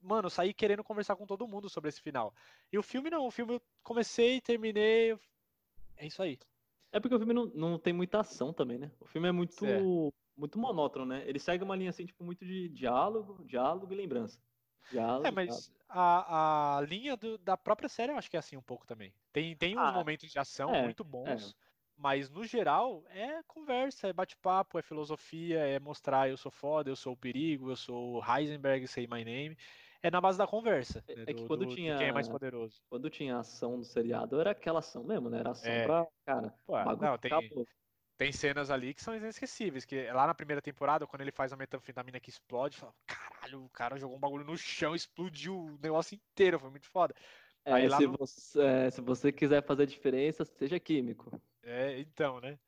Mano, eu saí querendo conversar com todo mundo sobre esse final. E o filme não, o filme eu comecei, terminei. É isso aí. É porque o filme não, não tem muita ação também, né? O filme é muito, é. muito monótono, né? Ele segue uma linha assim, tipo, muito de diálogo, diálogo e lembrança. Diálogo, é, mas a, a linha do, da própria série eu acho que é assim um pouco também. Tem, tem uns ah, momentos de ação é, muito bons, é. Mas no geral é conversa, é bate-papo, é filosofia, é mostrar eu sou foda, eu sou o perigo, eu sou o Heisenberg, say my name. É na base da conversa. É, né, é que quando do, tinha. Quem é mais poderoso. Quando tinha ação no seriado, era aquela ação mesmo, né? Era ação é. pra. Cara, Pô, não, tem, tem cenas ali que são inesquecíveis. Que lá na primeira temporada, quando ele faz a metanfetamina que explode, fala, caralho, o cara jogou um bagulho no chão, explodiu o negócio inteiro, foi muito foda. É, Aí, se, no... você, é, se você quiser fazer diferença, seja químico. É, então, né?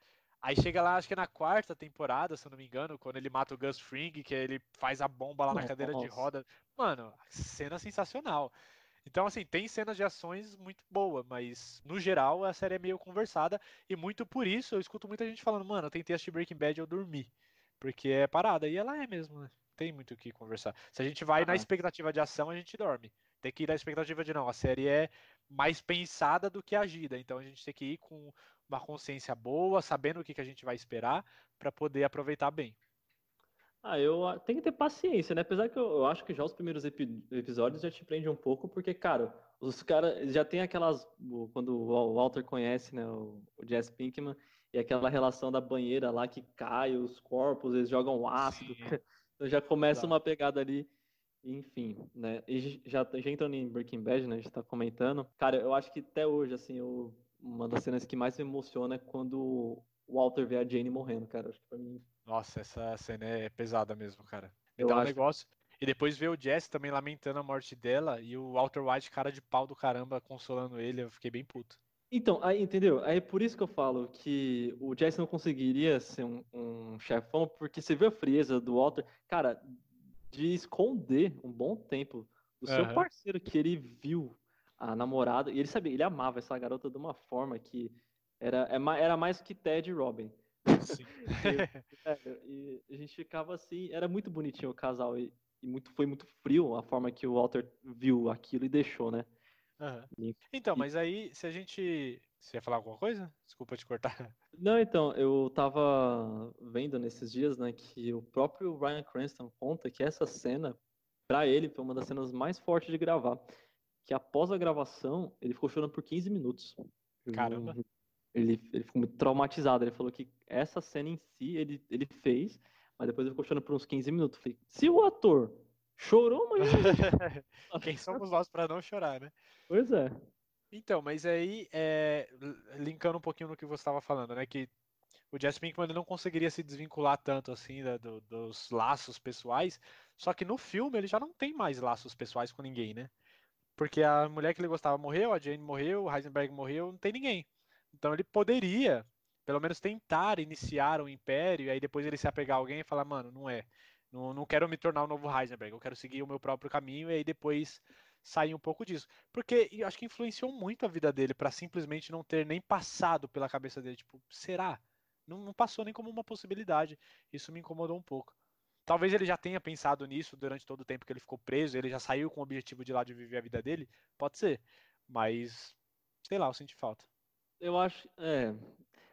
Aí chega lá, acho que é na quarta temporada, se eu não me engano, quando ele mata o Gus Fring, que ele faz a bomba lá nossa, na cadeira de roda. Mano, cena sensacional. Então, assim, tem cenas de ações muito boas, mas no geral a série é meio conversada e muito por isso eu escuto muita gente falando, mano, eu tentei assistir Breaking Bad e eu dormi. Porque é parada. E ela é mesmo, né? Tem muito o que conversar. Se a gente vai ah. na expectativa de ação, a gente dorme. Tem que ir na expectativa de não. A série é mais pensada do que agida. Então a gente tem que ir com uma consciência boa, sabendo o que, que a gente vai esperar, para poder aproveitar bem. Ah, eu tenho que ter paciência, né? Apesar que eu, eu acho que já os primeiros epi episódios já te prende um pouco, porque, cara, os caras já tem aquelas. Quando o Walter conhece, né, o, o Jess Pinkman, e aquela relação da banheira lá que cai, os corpos, eles jogam ácido. então já começa Exato. uma pegada ali. Enfim, né? E já, já entrando em Breaking Bad, né? A gente tá comentando. Cara, eu acho que até hoje, assim, eu, uma das cenas que mais me emociona é quando o Walter vê a Jane morrendo, cara. Acho que pra mim nossa, essa cena é pesada mesmo, cara. Me eu dá um acho... negócio. E depois ver o Jesse também lamentando a morte dela e o Walter White, cara de pau do caramba, consolando ele, eu fiquei bem puto. Então, aí, entendeu? Aí é por isso que eu falo que o Jesse não conseguiria ser um, um chefão, porque você vê a frieza do Walter, cara, de esconder um bom tempo do seu uhum. parceiro que ele viu a namorada, e ele sabia, ele amava essa garota de uma forma que era, é era mais que Ted e Robin. Sim. e, e, a gente ficava assim, era muito bonitinho o casal e, e, muito, foi muito frio a forma que o Walter viu aquilo e deixou, né? Uhum. Então, mas aí se a gente. Você ia falar alguma coisa? Desculpa te cortar. Não, então, eu tava vendo nesses dias, né, que o próprio Ryan Cranston conta que essa cena, para ele, foi uma das cenas mais fortes de gravar. Que após a gravação, ele ficou chorando por 15 minutos. Caramba. Ele, ele ficou muito traumatizado. Ele falou que essa cena em si ele, ele fez, mas depois ele ficou chorando por uns 15 minutos. falei, se o ator chorou, mas. Quem somos nós para não chorar, né? Pois é. Então, mas aí, é, linkando um pouquinho no que você estava falando, né? Que o Jesse Pinkman não conseguiria se desvincular tanto assim da, do, dos laços pessoais, só que no filme ele já não tem mais laços pessoais com ninguém, né? Porque a mulher que ele gostava morreu, a Jane morreu, o Heisenberg morreu, não tem ninguém. Então ele poderia, pelo menos, tentar iniciar um império, e aí depois ele se apegar a alguém e falar, mano, não é. Não, não quero me tornar o novo Heisenberg, eu quero seguir o meu próprio caminho, e aí depois sair um pouco disso. Porque acho que influenciou muito a vida dele para simplesmente não ter nem passado pela cabeça dele. Tipo, será? Não, não, passou nem como uma possibilidade. Isso me incomodou um pouco. Talvez ele já tenha pensado nisso durante todo o tempo que ele ficou preso, ele já saiu com o objetivo de lá de viver a vida dele. Pode ser. Mas, sei lá, eu senti falta. Eu acho. É,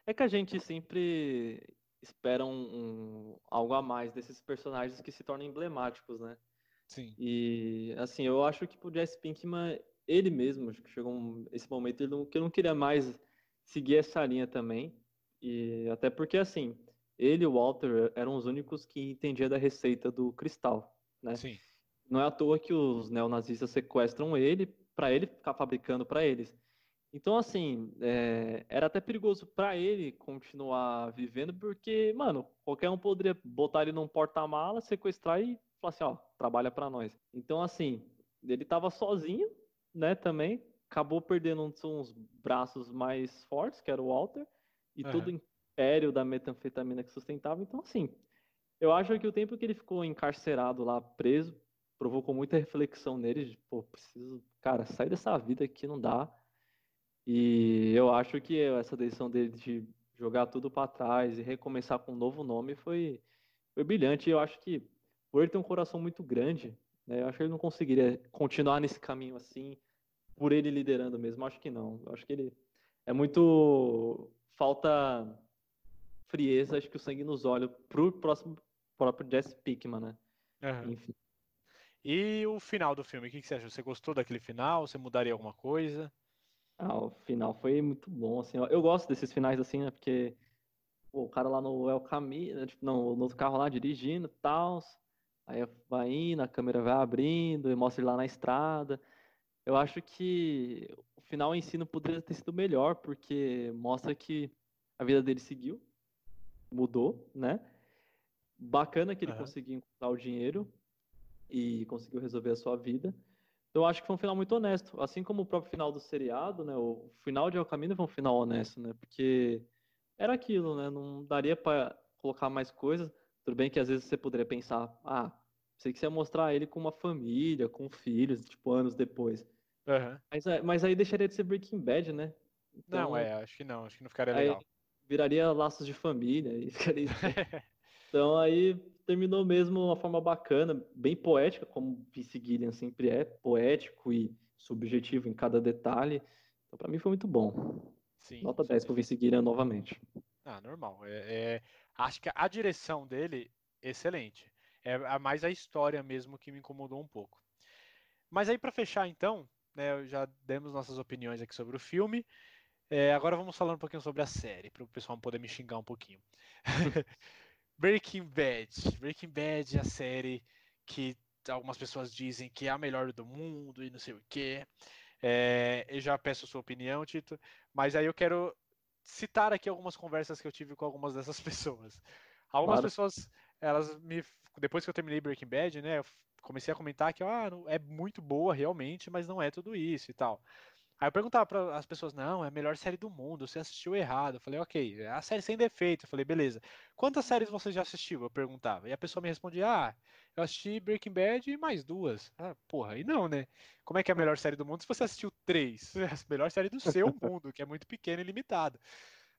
é que a gente sempre espera um, algo a mais desses personagens que se tornam emblemáticos, né? Sim. E, assim, eu acho que o Jesse Pinkman, ele mesmo, acho que chegou um, esse momento ele não, que eu não queria mais seguir essa linha também. E até porque, assim, ele e o Walter eram os únicos que entendiam da receita do cristal, né? Sim. Não é à toa que os neonazistas sequestram ele para ele ficar fabricando para eles. Então, assim, é, era até perigoso para ele continuar vivendo, porque, mano, qualquer um poderia botar ele num porta-mala, sequestrar e falar assim, ó, trabalha para nós. Então, assim, ele tava sozinho, né, também, acabou perdendo dos braços mais fortes, que era o Walter, e uhum. todo o império da metanfetamina que sustentava. Então, assim, eu acho que o tempo que ele ficou encarcerado lá, preso, provocou muita reflexão nele, de, pô, preciso, cara, sair dessa vida aqui não dá e eu acho que essa decisão dele de jogar tudo para trás e recomeçar com um novo nome foi, foi brilhante. Eu acho que por ele ter um coração muito grande, né, eu acho que ele não conseguiria continuar nesse caminho assim, por ele liderando mesmo. Eu acho que não. Eu acho que ele é muito falta frieza, acho que o sangue nos olhos pro próximo próprio Jesse Pickman, né? Uhum. Enfim. E o final do filme, o que, você achou? Você gostou daquele final? Você mudaria alguma coisa? Ah, o final foi muito bom, assim. Eu gosto desses finais assim, né? Porque pô, o cara lá no El Camino, né, tipo, não, no carro lá dirigindo, tal. Aí vai indo, a câmera vai abrindo, e mostra ele lá na estrada. Eu acho que o final em si não poderia ter sido melhor, porque mostra que a vida dele seguiu, mudou, né? Bacana que ele uhum. conseguiu encontrar o dinheiro e conseguiu resolver a sua vida. Eu acho que foi um final muito honesto. Assim como o próprio final do seriado, né? O final de El Camino foi um final honesto, né? Porque era aquilo, né? Não daria para colocar mais coisas. Tudo bem que às vezes você poderia pensar, ah, sei que você ia mostrar ele com uma família, com filhos, tipo, anos depois. Uhum. Mas, é, mas aí deixaria de ser Breaking Bad, né? Então, não, é, acho que não, acho que não ficaria legal. Viraria laços de família e ficaria. então aí terminou mesmo uma forma bacana, bem poética, como Vince Gillian sempre é, poético e subjetivo em cada detalhe. Então para mim foi muito bom. Sim, Nota 10 pro Vince Gillian novamente. Ah, normal. É, é, acho que a direção dele, excelente. É mais a história mesmo que me incomodou um pouco. Mas aí para fechar então, né, já demos nossas opiniões aqui sobre o filme. É, agora vamos falar um pouquinho sobre a série, para o pessoal poder me xingar um pouquinho. Breaking Bad. Breaking Bad é a série que algumas pessoas dizem que é a melhor do mundo e não sei o quê. É, eu já peço a sua opinião, Tito, mas aí eu quero citar aqui algumas conversas que eu tive com algumas dessas pessoas. Algumas claro. pessoas, elas me. Depois que eu terminei Breaking Bad, né? Eu comecei a comentar que ah, é muito boa realmente, mas não é tudo isso e tal. Aí eu perguntava para as pessoas, não, é a melhor série do mundo, você assistiu errado. Eu falei, ok, é a série sem defeito. Eu falei, beleza. Quantas séries você já assistiu? Eu perguntava. E a pessoa me respondia, ah, eu assisti Breaking Bad e mais duas. Ah, porra, e não, né? Como é que é a melhor série do mundo se você assistiu três? É a melhor série do seu mundo, que é muito pequena e limitada.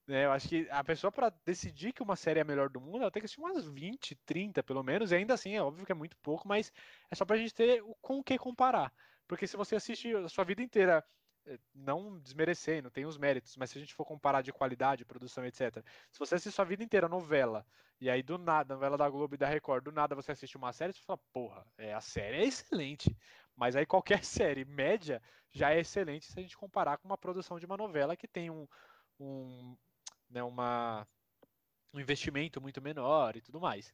Né, eu acho que a pessoa, para decidir que uma série é a melhor do mundo, ela tem que assistir umas 20, 30 pelo menos, e ainda assim é óbvio que é muito pouco, mas é só pra gente ter com o que comparar. Porque se você assiste a sua vida inteira eh, não desmerecendo, tem os méritos, mas se a gente for comparar de qualidade, produção, etc. Se você assiste sua vida inteira novela, e aí do nada, novela da Globo e da Record, do nada você assiste uma série, você fala, porra, é, a série é excelente. Mas aí qualquer série média já é excelente se a gente comparar com uma produção de uma novela que tem um, um, né, uma, um investimento muito menor e tudo mais.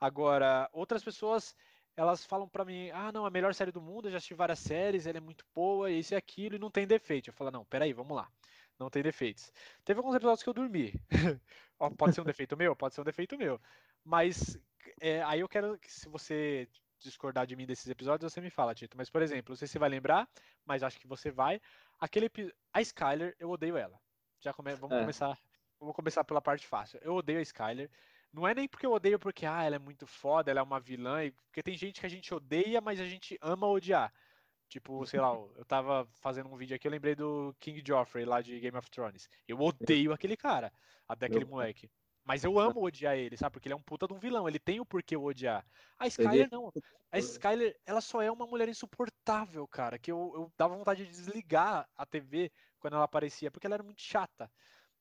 Agora, outras pessoas elas falam para mim, ah, não, a melhor série do mundo, eu já assisti várias séries, ela é muito boa, isso e aquilo, e não tem defeito. Eu falo, não, peraí, vamos lá. Não tem defeitos. Teve alguns episódios que eu dormi. pode ser um defeito meu? Pode ser um defeito meu. Mas é, aí eu quero que, se você discordar de mim desses episódios, você me fala, Tito. Mas, por exemplo, não sei se você vai lembrar, mas acho que você vai. Aquele A Skyler, eu odeio ela. Já come... vamos é. começar. Vamos começar pela parte fácil. Eu odeio a Skyler. Não é nem porque eu odeio porque ah, ela é muito foda, ela é uma vilã, e... porque tem gente que a gente odeia, mas a gente ama odiar. Tipo, sei lá, eu tava fazendo um vídeo aqui, eu lembrei do King Joffrey lá de Game of Thrones. Eu odeio aquele cara, até aquele moleque. Mas eu amo odiar ele, sabe? Porque ele é um puta de um vilão, ele tem o porquê odiar. A Skyler não. A Skyler, ela só é uma mulher insuportável, cara. Que eu, eu dava vontade de desligar a TV quando ela aparecia, porque ela era muito chata.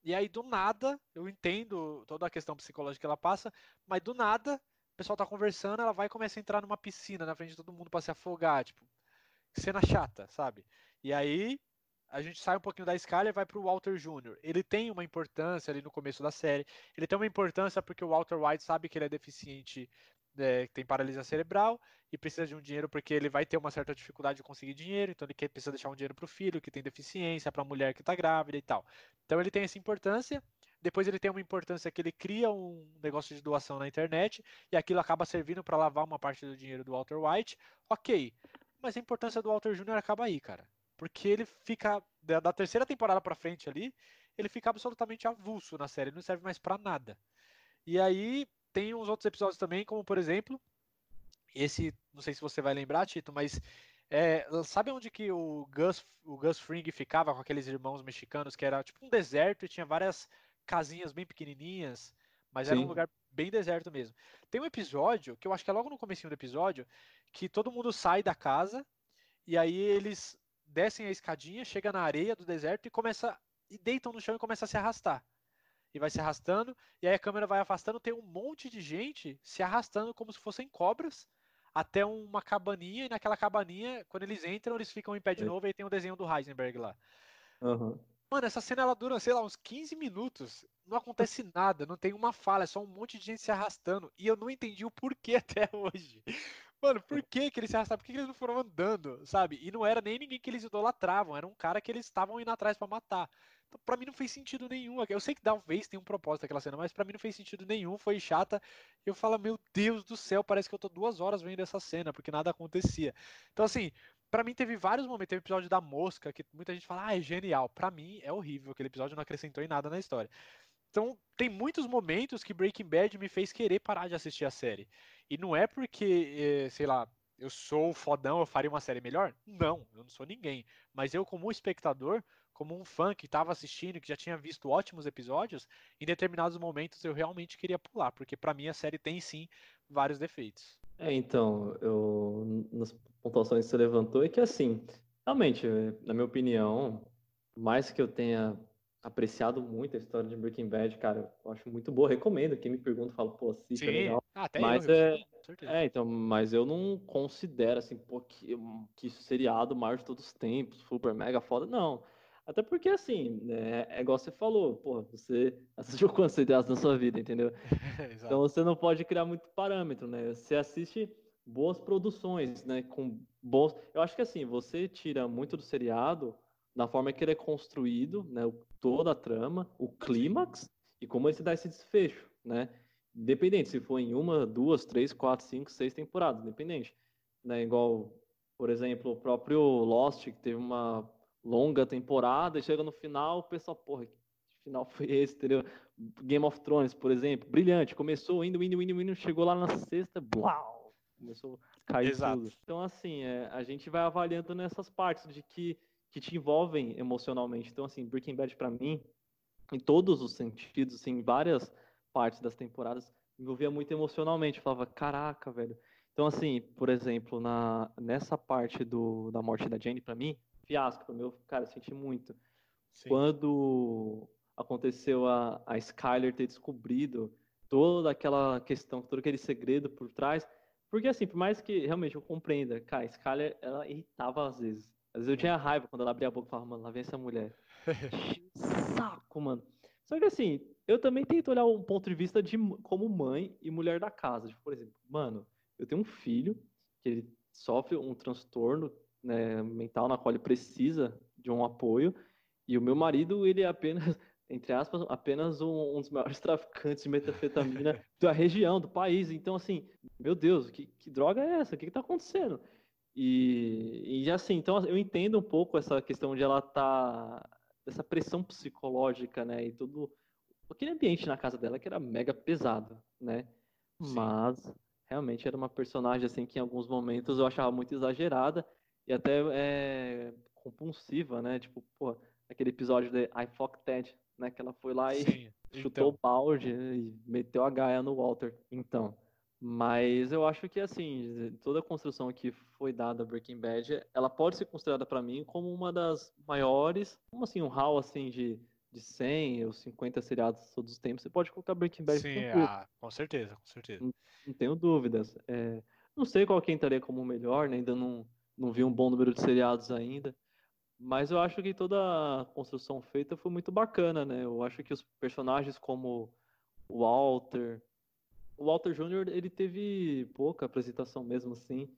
E aí, do nada, eu entendo toda a questão psicológica que ela passa, mas do nada, o pessoal tá conversando, ela vai e começa a entrar numa piscina na frente de todo mundo para se afogar, tipo, cena chata, sabe? E aí, a gente sai um pouquinho da escala e vai pro Walter Jr. Ele tem uma importância ali no começo da série. Ele tem uma importância porque o Walter White sabe que ele é deficiente é, tem paralisia cerebral e precisa de um dinheiro porque ele vai ter uma certa dificuldade de conseguir dinheiro, então ele quer, precisa deixar um dinheiro para o filho que tem deficiência, para a mulher que está grávida e tal. Então ele tem essa importância. Depois ele tem uma importância que ele cria um negócio de doação na internet e aquilo acaba servindo para lavar uma parte do dinheiro do Walter White. Ok, mas a importância do Walter Jr. acaba aí, cara. Porque ele fica, da terceira temporada para frente ali, ele fica absolutamente avulso na série, não serve mais para nada. E aí tem uns outros episódios também, como por exemplo, esse, não sei se você vai lembrar, Tito, mas é, sabe onde que o Gus, o Gus Fring ficava com aqueles irmãos mexicanos, que era tipo um deserto e tinha várias casinhas bem pequenininhas, Mas Sim. era um lugar bem deserto mesmo. Tem um episódio, que eu acho que é logo no começo do episódio, que todo mundo sai da casa e aí eles descem a escadinha, chega na areia do deserto e começa e deitam no chão e começa a se arrastar. E vai se arrastando, e aí a câmera vai afastando, tem um monte de gente se arrastando como se fossem cobras até uma cabaninha, e naquela cabaninha, quando eles entram, eles ficam em pé de é. novo e aí tem o desenho do Heisenberg lá. Uhum. Mano, essa cena ela dura, sei lá, uns 15 minutos. Não acontece nada, não tem uma fala, é só um monte de gente se arrastando. E eu não entendi o porquê até hoje. Mano, por que, que eles se arrastaram? Por que, que eles não foram andando, sabe? E não era nem ninguém que eles idolatravam, era um cara que eles estavam indo atrás para matar. Pra mim não fez sentido nenhum. Eu sei que talvez tenha um propósito aquela cena, mas para mim não fez sentido nenhum, foi chata. Eu falo, meu Deus do céu, parece que eu tô duas horas vendo essa cena, porque nada acontecia. Então, assim, para mim teve vários momentos. Teve o episódio da mosca, que muita gente fala, ah, é genial. para mim é horrível. Aquele episódio não acrescentou em nada na história. Então, tem muitos momentos que Breaking Bad me fez querer parar de assistir a série. E não é porque, eh, sei lá, eu sou fodão, eu faria uma série melhor? Não, eu não sou ninguém. Mas eu, como espectador, como um fã que estava assistindo, que já tinha visto ótimos episódios, em determinados momentos eu realmente queria pular, porque para mim a série tem sim vários defeitos. É, então, eu, nas pontuações que você levantou, é que assim, realmente, na minha opinião, mais que eu tenha apreciado muito a história de Breaking Bad, cara, eu acho muito boa, recomendo. Quem me pergunta, fala, pô, assista, é legal. Ah, até mas eu, é, é, então, mas eu não considero assim, pô, que, que seriado maior de todos os tempos, super mega foda, não. Até porque, assim, é, é igual você falou, pô, você assistiu quantos seriados na sua vida, entendeu? então você não pode criar muito parâmetro, né? Você assiste boas produções, né? Com bons. Eu acho que assim, você tira muito do seriado da forma que ele é construído, né? Toda a trama, o clímax e como ele se dá esse desfecho, né? Independente se for em uma, duas, três, quatro, cinco, seis temporadas, independente. Né? Igual, por exemplo, o próprio Lost, que teve uma longa temporada e chega no final, o pessoal, porra, que final foi esse, entendeu? Game of Thrones, por exemplo, brilhante, começou indo, indo, indo, indo, chegou lá na sexta, blau, começou a cair Exato. tudo. Então, assim, é, a gente vai avaliando nessas partes de que que te envolvem emocionalmente. Então, assim, Breaking Bad para mim, em todos os sentidos, assim, em várias partes das temporadas, me envolvia muito emocionalmente. Eu falava, caraca, velho. Então, assim, por exemplo, na, nessa parte do, da morte da Jane, para mim, fiasco, para mim, eu, cara, eu senti muito. Sim. Quando aconteceu a, a Skyler ter descobrido toda aquela questão, todo aquele segredo por trás, porque assim, por mais que realmente eu compreenda, cara, a Skyler, ela irritava às vezes. Às vezes eu tinha raiva quando ela abria a boca e falava, mano, lá vem essa mulher. Saco, mano. Só que assim, eu também tento olhar um ponto de vista de como mãe e mulher da casa. Tipo, por exemplo, mano, eu tenho um filho que ele sofre um transtorno né, mental na qual ele precisa de um apoio. E o meu marido, ele é apenas, entre aspas, apenas um, um dos maiores traficantes de metanfetamina da região, do país. Então, assim, meu Deus, que, que droga é essa? O que está acontecendo? E, e assim, então eu entendo um pouco essa questão de ela tá essa pressão psicológica, né, e tudo aquele ambiente na casa dela que era mega pesado, né? Sim. Mas realmente era uma personagem assim que em alguns momentos eu achava muito exagerada e até é, compulsiva, né? Tipo, pô, aquele episódio de I Fuck Ted, né, que ela foi lá e Sim, chutou então... o balde e meteu a gaia no Walter. Então, mas eu acho que, assim, toda a construção que foi dada a Breaking Bad, ela pode ser considerada para mim como uma das maiores, como assim, um hall, assim, de, de 100 ou 50 seriados todos os tempos. Você pode colocar Breaking Bad Sim, ah, com certeza, com certeza. Não, não tenho dúvidas. É, não sei qual que entraria como o melhor, né? ainda não, não vi um bom número de seriados ainda. Mas eu acho que toda a construção feita foi muito bacana, né? Eu acho que os personagens como o Walter, o Walter Jr. ele teve pouca apresentação mesmo assim.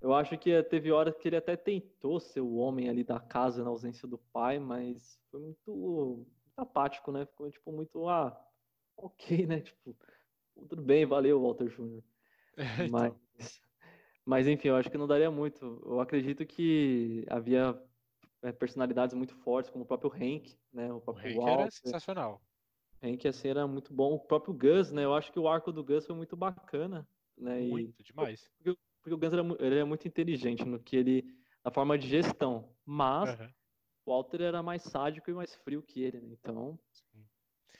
Eu acho que teve horas que ele até tentou ser o homem ali da casa na ausência do pai, mas foi muito, muito apático, né? Ficou tipo muito, ah, ok, né? Tipo, tudo bem, valeu, Walter Jr. É, então. Mas, mas enfim, eu acho que não daria muito. Eu acredito que havia é, personalidades muito fortes, como o próprio Hank, né? O próprio o Hank Walter. era sensacional. Hank assim era muito bom. O próprio Gus, né? Eu acho que o arco do Gus foi muito bacana, né? Muito e, demais. Porque, porque, o Gus era, ele é muito inteligente no que ele, na forma de gestão. Mas uhum. o Walter era mais sádico e mais frio que ele, né? Então, Sim.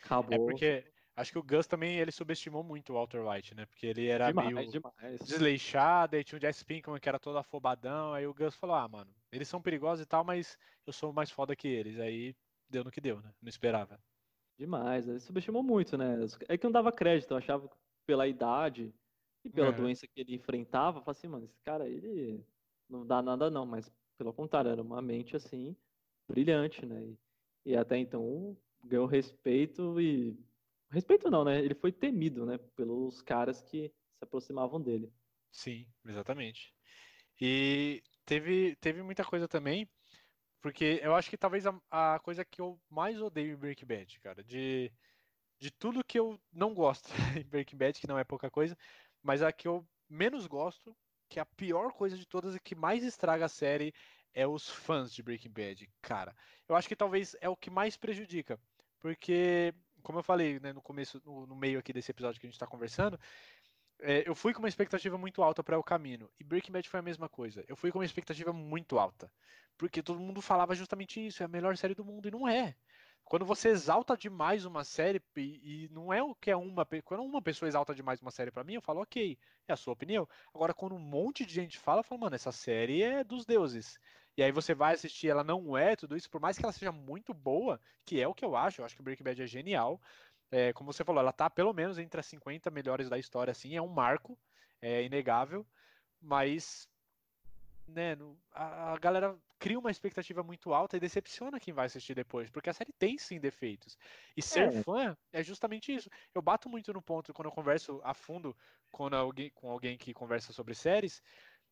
acabou. É porque Acho que o Gus também ele subestimou muito o Walter White, né? Porque ele era demais, meio demais. desleixado, aí tinha o Jesse Pinkman que era todo afobadão, aí o Gus falou: "Ah, mano, eles são perigosos e tal, mas eu sou mais foda que eles". Aí deu no que deu, né? Não esperava. Demais, ele subestimou muito, né? É que não dava crédito, eu achava pela idade e pela É. doença que ele enfrentava, eu falei assim, mano, esse cara, ele não dá nada não, mas pelo contrário, era uma mente assim, brilhante, né? E, e até então ganhou respeito e. Respeito não, né? Ele foi temido, né? Pelos caras que se aproximavam dele. Sim, exatamente. E teve, teve muita coisa também, porque eu acho que talvez a, a coisa que eu mais odeio em Breaking Bad, cara, de, de tudo que eu não gosto em Breaking Bad, que não é pouca coisa, mas a que eu menos gosto, que é a pior coisa de todas e que mais estraga a série, é os fãs de Breaking Bad, cara. Eu acho que talvez é o que mais prejudica, porque, como eu falei, né, no começo, no, no meio aqui desse episódio que a gente tá conversando, é, eu fui com uma expectativa muito alta para El Camino. E Breaking Bad foi a mesma coisa. Eu fui com uma expectativa muito alta. Porque todo mundo falava justamente isso, é a melhor série do mundo. E não é. Quando você exalta demais uma série, e, e não é o que é uma. Quando uma pessoa exalta demais uma série pra mim, eu falo, ok, é a sua opinião. Agora, quando um monte de gente fala, eu falo, mano, essa série é dos deuses. E aí você vai assistir, ela não é tudo isso, por mais que ela seja muito boa, que é o que eu acho, eu acho que Breaking Bad é genial. É, como você falou, ela tá pelo menos entre as 50 melhores da história, assim, é um marco, é inegável, mas, né, no- a, a galera cria uma expectativa muito alta e decepciona quem vai assistir depois, porque a série tem sim defeitos. E ser É. fã é justamente isso. Eu bato muito no ponto quando eu converso a fundo com alguém, com alguém que conversa sobre séries.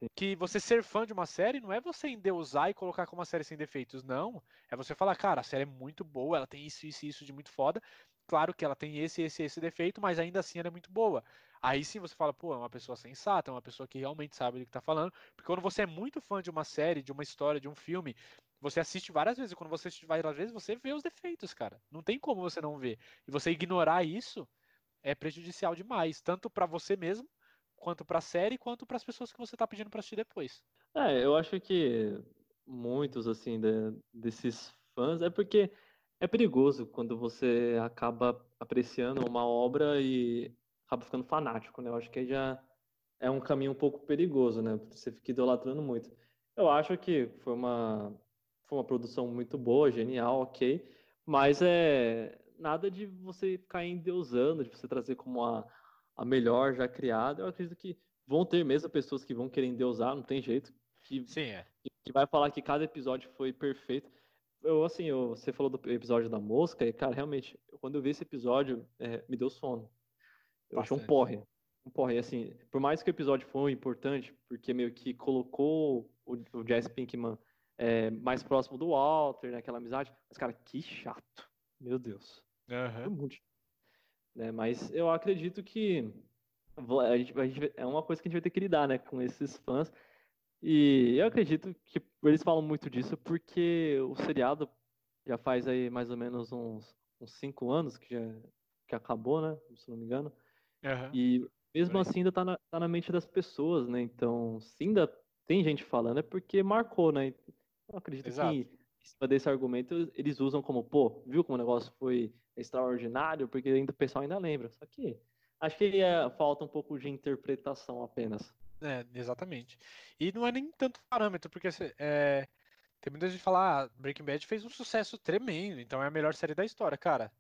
Que você ser fã de uma série não é você endeusar e colocar como uma série sem defeitos, não. É você falar, cara, a série é muito boa, ela tem isso, isso isso de muito foda. Claro que ela tem esse, esse, esse defeito, mas ainda assim ela é muito boa. Aí sim você fala, pô, é uma pessoa sensata, é uma pessoa que realmente sabe do que tá falando. Porque quando você é muito fã de uma série, de uma história, de um filme, você assiste várias vezes. E quando você assiste várias vezes, você vê os defeitos, cara. Não tem como você não ver. E você ignorar isso é prejudicial demais, tanto pra você mesmo, quanto pra série, quanto pras pessoas que você tá pedindo pra assistir depois. É, eu acho que muitos, assim, de- desses fãs, é porque é perigoso quando você acaba apreciando uma obra e acaba ficando fanático, né? Eu acho que aí já é um caminho um pouco perigoso, né? Você fica idolatrando muito. Eu acho que foi uma, foi uma produção muito boa, genial, ok, mas é nada de você ficar endeusando, de você trazer como a, a melhor já criada. Eu acredito que vão ter mesmo pessoas que vão querer endeusar, não tem jeito, que, Sim, é. que- vai falar que cada episódio foi perfeito. Eu, assim, eu, você falou do episódio da mosca, e, cara, realmente, quando eu vi esse episódio, é, me deu sono. Eu achei um porre. Um porre, assim, por mais que o episódio foi importante, porque meio que colocou o, o Jesse Pinkman é, mais próximo do Walter, naquela amizade, mas, cara, que chato. Meu Deus. Aham. muito chato. Né? Mas eu acredito que a gente, a gente- é uma coisa que a gente vai ter que lidar, né, com esses fãs. E eu acredito que eles falam muito disso porque o seriado já faz aí mais ou menos uns, uns cinco anos que já que acabou, né? Se não me engano. Aham. E mesmo assim ainda tá na, tá na mente das pessoas, né? Então, se ainda tem gente falando, é porque marcou, né? Eu acredito Exato. que em cima desse argumento eles usam como, pô, viu como o negócio foi extraordinário? Porque ainda o pessoal ainda lembra. Só que acho que é, falta um pouco de interpretação apenas. É, exatamente. E não é nem tanto parâmetro, porque é, tem muita gente que fala, ah, Breaking Bad fez um sucesso tremendo, então é a melhor série da história. Cara,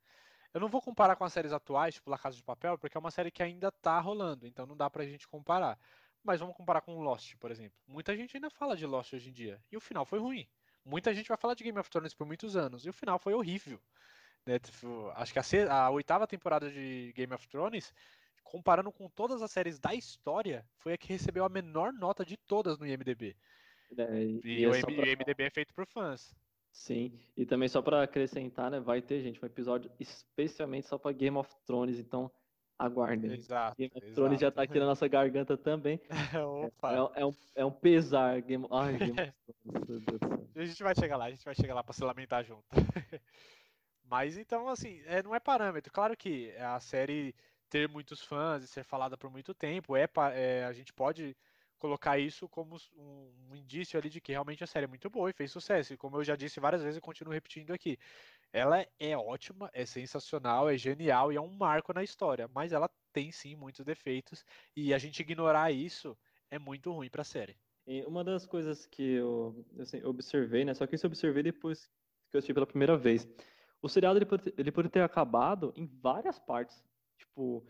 eu não vou comparar com as séries atuais, tipo La Casa de Papel, porque é uma série que ainda tá rolando, então não dá pra gente comparar. Mas vamos comparar com Lost, por exemplo. Muita gente ainda fala de Lost hoje em dia, e o final foi ruim. Muita gente vai falar de Game of Thrones por muitos anos, e o final foi horrível. né? Tipo, Acho que a, a oitava temporada de Game of Thrones, comparando com todas as séries da história, foi a que recebeu a menor nota de todas no IMDb. né? E, E, e o é M- pra- o IMDb é feito por fãs. Sim, e também só pra acrescentar, né? Vai ter, gente, um episódio especialmente só pra Game of Thrones, então aguardem. Exato. Game of Thrones já tá aqui na nossa garganta também. Opa. É, é um, é um pesar. Game... Ai, Game of Thrones. A gente vai chegar lá, a gente vai chegar lá pra se lamentar junto. Mas então, assim, é, não é parâmetro. Claro que a série ter muitos fãs e ser falada por muito tempo, é, é, a gente pode colocar isso como um, um, indício ali de que realmente a série é muito boa e fez sucesso. E como eu já disse várias vezes, eu continuo repetindo aqui. Ela é ótima, é sensacional, é genial e é um marco na história, mas ela tem sim muitos defeitos e a gente ignorar isso é muito ruim para a série. E uma das coisas que eu assim, observei, né? Só que isso eu observei depois que eu assisti pela primeira vez. O seriado ele pode, ele pode ter acabado em várias partes. Tipo,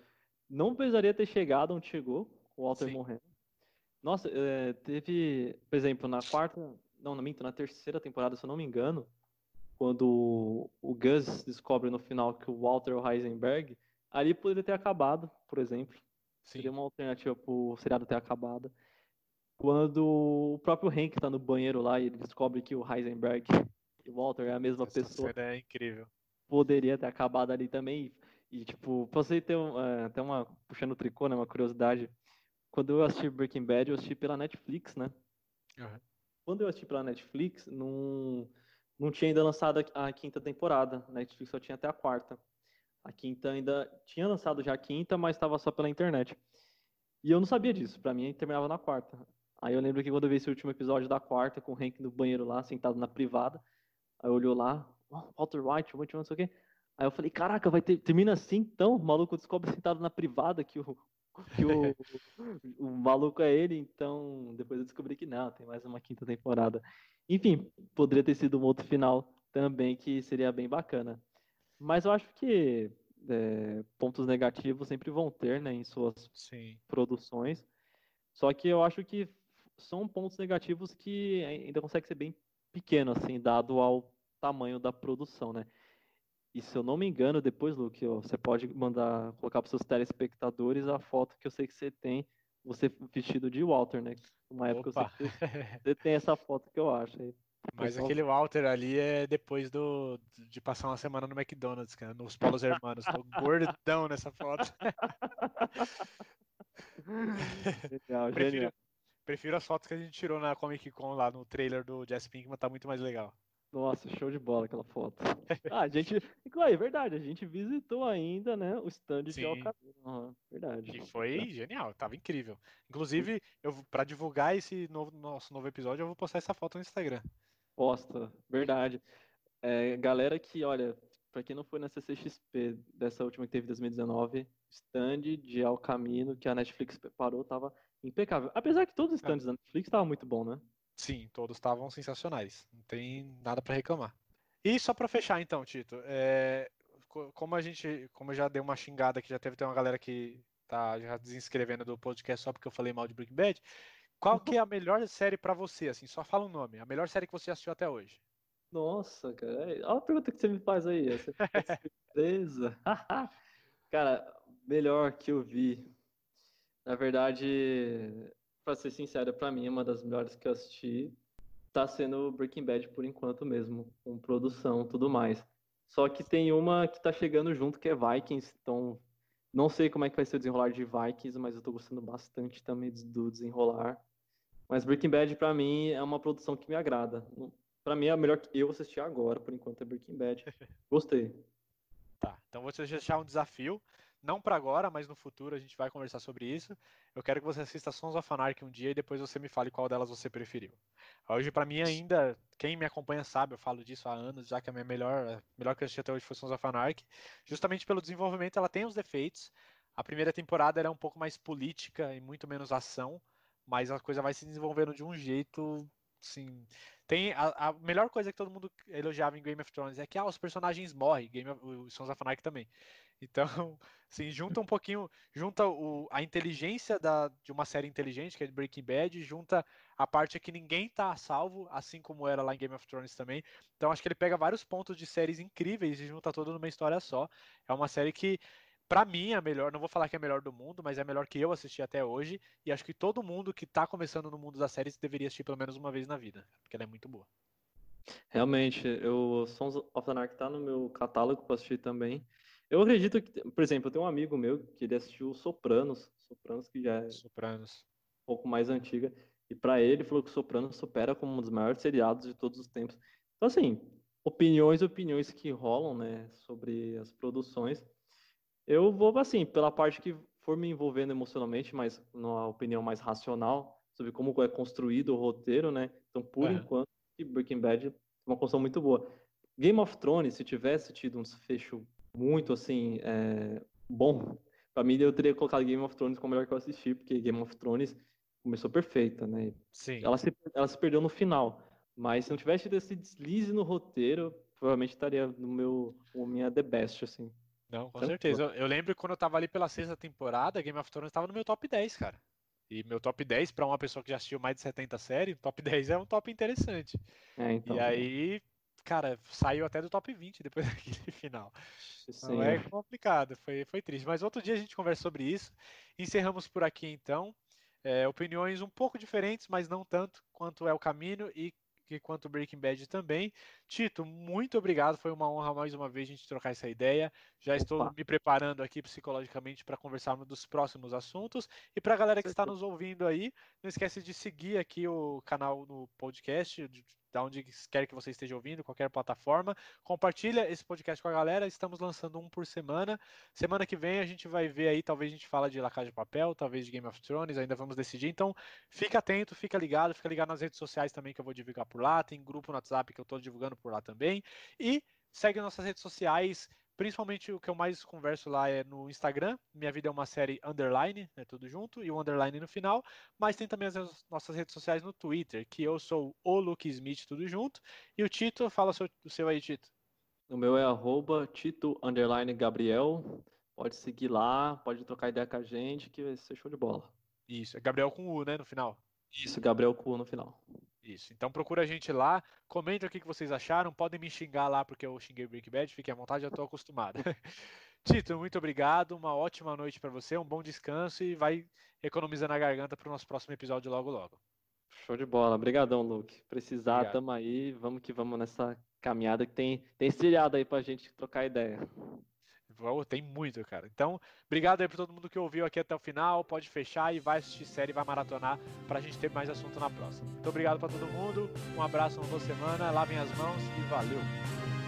não precisaria ter chegado onde chegou, o Walter Sim. morrendo. Nossa, é, teve, por exemplo, na quarta, não, não minto, na terceira temporada, se eu não me engano, quando o Gus descobre no final que o Walter é o Heisenberg, ali poderia ter acabado, por exemplo. Sim. Seria uma alternativa pro seriado ter acabado. Quando o próprio Hank tá no banheiro lá e ele descobre que o Heisenberg e o Walter é a mesma Essa pessoa. é incrível. Poderia ter acabado ali também. E, tipo, pra você ter um, uh, até uma. puxando o tricô, né? Uma curiosidade. Quando eu assisti Breaking Bad, eu assisti pela Netflix, né? Uhum. Quando eu assisti pela Netflix, não, não tinha ainda lançado a, quinta temporada. A Netflix só tinha até a quarta. A quinta ainda tinha lançado já a quinta, mas estava só pela internet. E eu não sabia disso. Pra mim, terminava na quarta. Aí eu lembro que quando eu vi esse último episódio da quarta, com o Hank no banheiro lá, sentado na privada, aí olhou lá, oh, Walter White, White, não sei o quê. Aí eu falei, caraca, vai ter, termina assim então? O maluco descobre sentado na privada que o, que o, o maluco é ele, então depois eu descobri que não, tem mais uma quinta temporada. Enfim, poderia ter sido um outro final também que seria bem bacana. Mas eu acho que é, pontos negativos sempre vão ter né, em suas Sim. produções. Só que eu acho que são pontos negativos que ainda consegue ser bem pequeno, assim, dado ao tamanho da produção, né? E se eu não me engano, depois, Luke, você pode mandar colocar para os seus telespectadores a foto que eu sei que você tem, você vestido de Walter, né? Uma época Opa. você, você tem essa foto que eu acho. Aí, Mas aquele Walter ali é depois do, de passar uma semana no McDonald's, cara, nos Polos Hermanos. Tô gordão nessa foto. Genial, prefiro, genial. Prefiro as fotos que a gente tirou na Comic Con lá no trailer do Jess Pinkman, tá muito mais legal. Nossa, show de bola aquela foto. Ah, a gente. É verdade, a gente visitou ainda, né, o stand Sim. de Alcamino. Uhum, verdade. E foi genial, tava incrível. Inclusive, eu para divulgar esse novo, nosso novo episódio, eu vou postar essa foto no Instagram. Posta, verdade. É, galera que, olha, para quem não foi na CCXP dessa última que teve em 2019, stand de Alcamino que a Netflix preparou tava impecável. Apesar que todos os é. stands é. da Netflix estavam muito bom, né? Sim, todos estavam sensacionais. Não tem nada para reclamar. E só para fechar então, Tito, é, como a gente, como eu já dei uma xingada que já teve uma galera que tá já desinscrevendo do podcast só porque eu falei mal de Breaking Bad, qual que é a melhor série para você, assim, só fala um nome, a melhor série que você assistiu até hoje? Nossa, cara, olha a pergunta que você me faz aí, essa surpresa. cara, melhor que eu vi. Na verdade, para ser sincero, para mim, uma das melhores que eu assisti tá sendo Breaking Bad por enquanto mesmo, com produção tudo mais. Só que tem uma que tá chegando junto, que é Vikings, então não sei como é que vai ser o desenrolar de Vikings, mas eu tô gostando bastante também do desenrolar. Mas Breaking Bad, para mim, é uma produção que me agrada. Para mim, é a melhor que eu assisti agora, por enquanto, é Breaking Bad. Gostei. Tá, então vou te deixar um desafio. Não para agora, mas no futuro a gente vai conversar sobre isso. Eu quero que você assista Sons of Anarchy um dia e depois você me fale qual delas você preferiu. Hoje, para mim, ainda, quem me acompanha sabe, eu falo disso há anos, já que a minha melhor, a melhor que eu assisti até hoje foi Sons of Anarchy. Justamente pelo desenvolvimento, ela tem os defeitos. A primeira temporada era um pouco mais política e muito menos ação, mas a coisa vai se desenvolvendo de um jeito, sim. Tem a, a, melhor coisa que todo mundo elogiava em Game of Thrones é que ah, os personagens morrem, Game of, o Sons of Anarchy também. Então, assim, junta um pouquinho, junta o, a inteligência da, de uma série inteligente, que é Breaking Bad, junta a parte que ninguém tá a salvo, assim como era lá em Game of Thrones também. Então, acho que ele pega vários pontos de séries incríveis e junta tudo numa história só. É uma série que, para mim, é a melhor, não vou falar que é a melhor do mundo, mas é a melhor que eu assisti até hoje. E acho que todo mundo que tá começando no mundo das séries deveria assistir pelo menos uma vez na vida, porque ela é muito boa. Realmente, eu Sons of Anarchy tá no meu catálogo para assistir também. Eu acredito que, por exemplo, eu tenho um amigo meu que ele assistiu Sopranos, Sopranos que já é Sopranos. um pouco mais antiga, e para ele falou que Sopranos supera como um dos maiores seriados de todos os tempos. Então, assim, opiniões, opiniões que rolam, né, sobre as produções. Eu vou, assim, pela parte que for me envolvendo emocionalmente, mas numa opinião mais racional, sobre como é construído o roteiro, né? Então, por enquanto, Breaking Bad é uma construção muito boa. Game of Thrones, se tivesse tido um desfecho muito assim é, bom, para mim eu teria colocado Game of Thrones como melhor que eu assisti, porque Game of Thrones começou perfeita, né? Sim. Ela se, ela se perdeu no final, mas se não tivesse tido esse deslize no roteiro, provavelmente estaria no meu, minha The Best, assim. Não, com certeza. Eu, eu, lembro quando eu tava ali pela sexta temporada, Game of Thrones estava no meu top 10, cara. E meu top 10, para uma pessoa que já assistiu mais de 70 séries, top 10 é um top interessante. É, então. E aí, cara, saiu até do top 20 depois daquele final. Sim. Não é complicado, foi, foi triste. Mas outro dia a gente conversa sobre isso. Encerramos por aqui então. É, opiniões um pouco diferentes, mas não tanto quanto é o caminho e quanto Breaking Bad também. Tito, muito obrigado. Foi uma honra mais uma vez a gente trocar essa ideia. Já Opa. estou me preparando aqui psicologicamente para conversarmos dos próximos assuntos. E para a galera que está nos ouvindo aí, não esquece de seguir aqui o canal no podcast, da onde quer que você esteja ouvindo, qualquer plataforma. Compartilha esse podcast com a galera. Estamos lançando um por semana. Semana que vem a gente vai ver aí, talvez a gente fala de La Casa de Papel, talvez de Game of Thrones, ainda vamos decidir. Então, fica atento, fica ligado, fica ligado nas redes sociais também que eu vou divulgar por lá. Tem grupo no WhatsApp que eu estou divulgando por lá também. E segue nossas redes sociais, Principalmente o que eu mais converso lá é no Instagram. Minha vida é uma série underline, é tudo junto, e o underline no final. Mas tem também as nossas redes sociais no Twitter, que eu sou o Luke Smith, tudo junto. E o Tito, fala o seu, o seu aí, Tito. O meu é arroba Tito underline Gabriel. Pode seguir lá, pode trocar ideia com a gente, que vai ser show de bola. Isso, é Gabriel com U, né, no final? Isso, Gabriel com U no final. Isso. Então procura a gente lá, comenta o que vocês acharam, podem me xingar lá porque eu xinguei Break Bad, fiquem à vontade, já estou acostumado. Tito, muito obrigado, uma ótima noite para você, um bom descanso e vai economizando a garganta para o nosso próximo episódio logo logo. Show de bola, obrigadão, Luke. Precisar, Obrigado. tamo aí, vamos que vamos nessa caminhada que tem, tem estrelhado aí pra gente trocar ideia. Tem muito, cara. Então, obrigado aí por todo mundo que ouviu aqui até o final. Pode fechar e vai assistir série, vai maratonar pra gente ter mais assunto na próxima. Muito obrigado para todo mundo. Um abraço, uma boa semana. Lavem as mãos e valeu.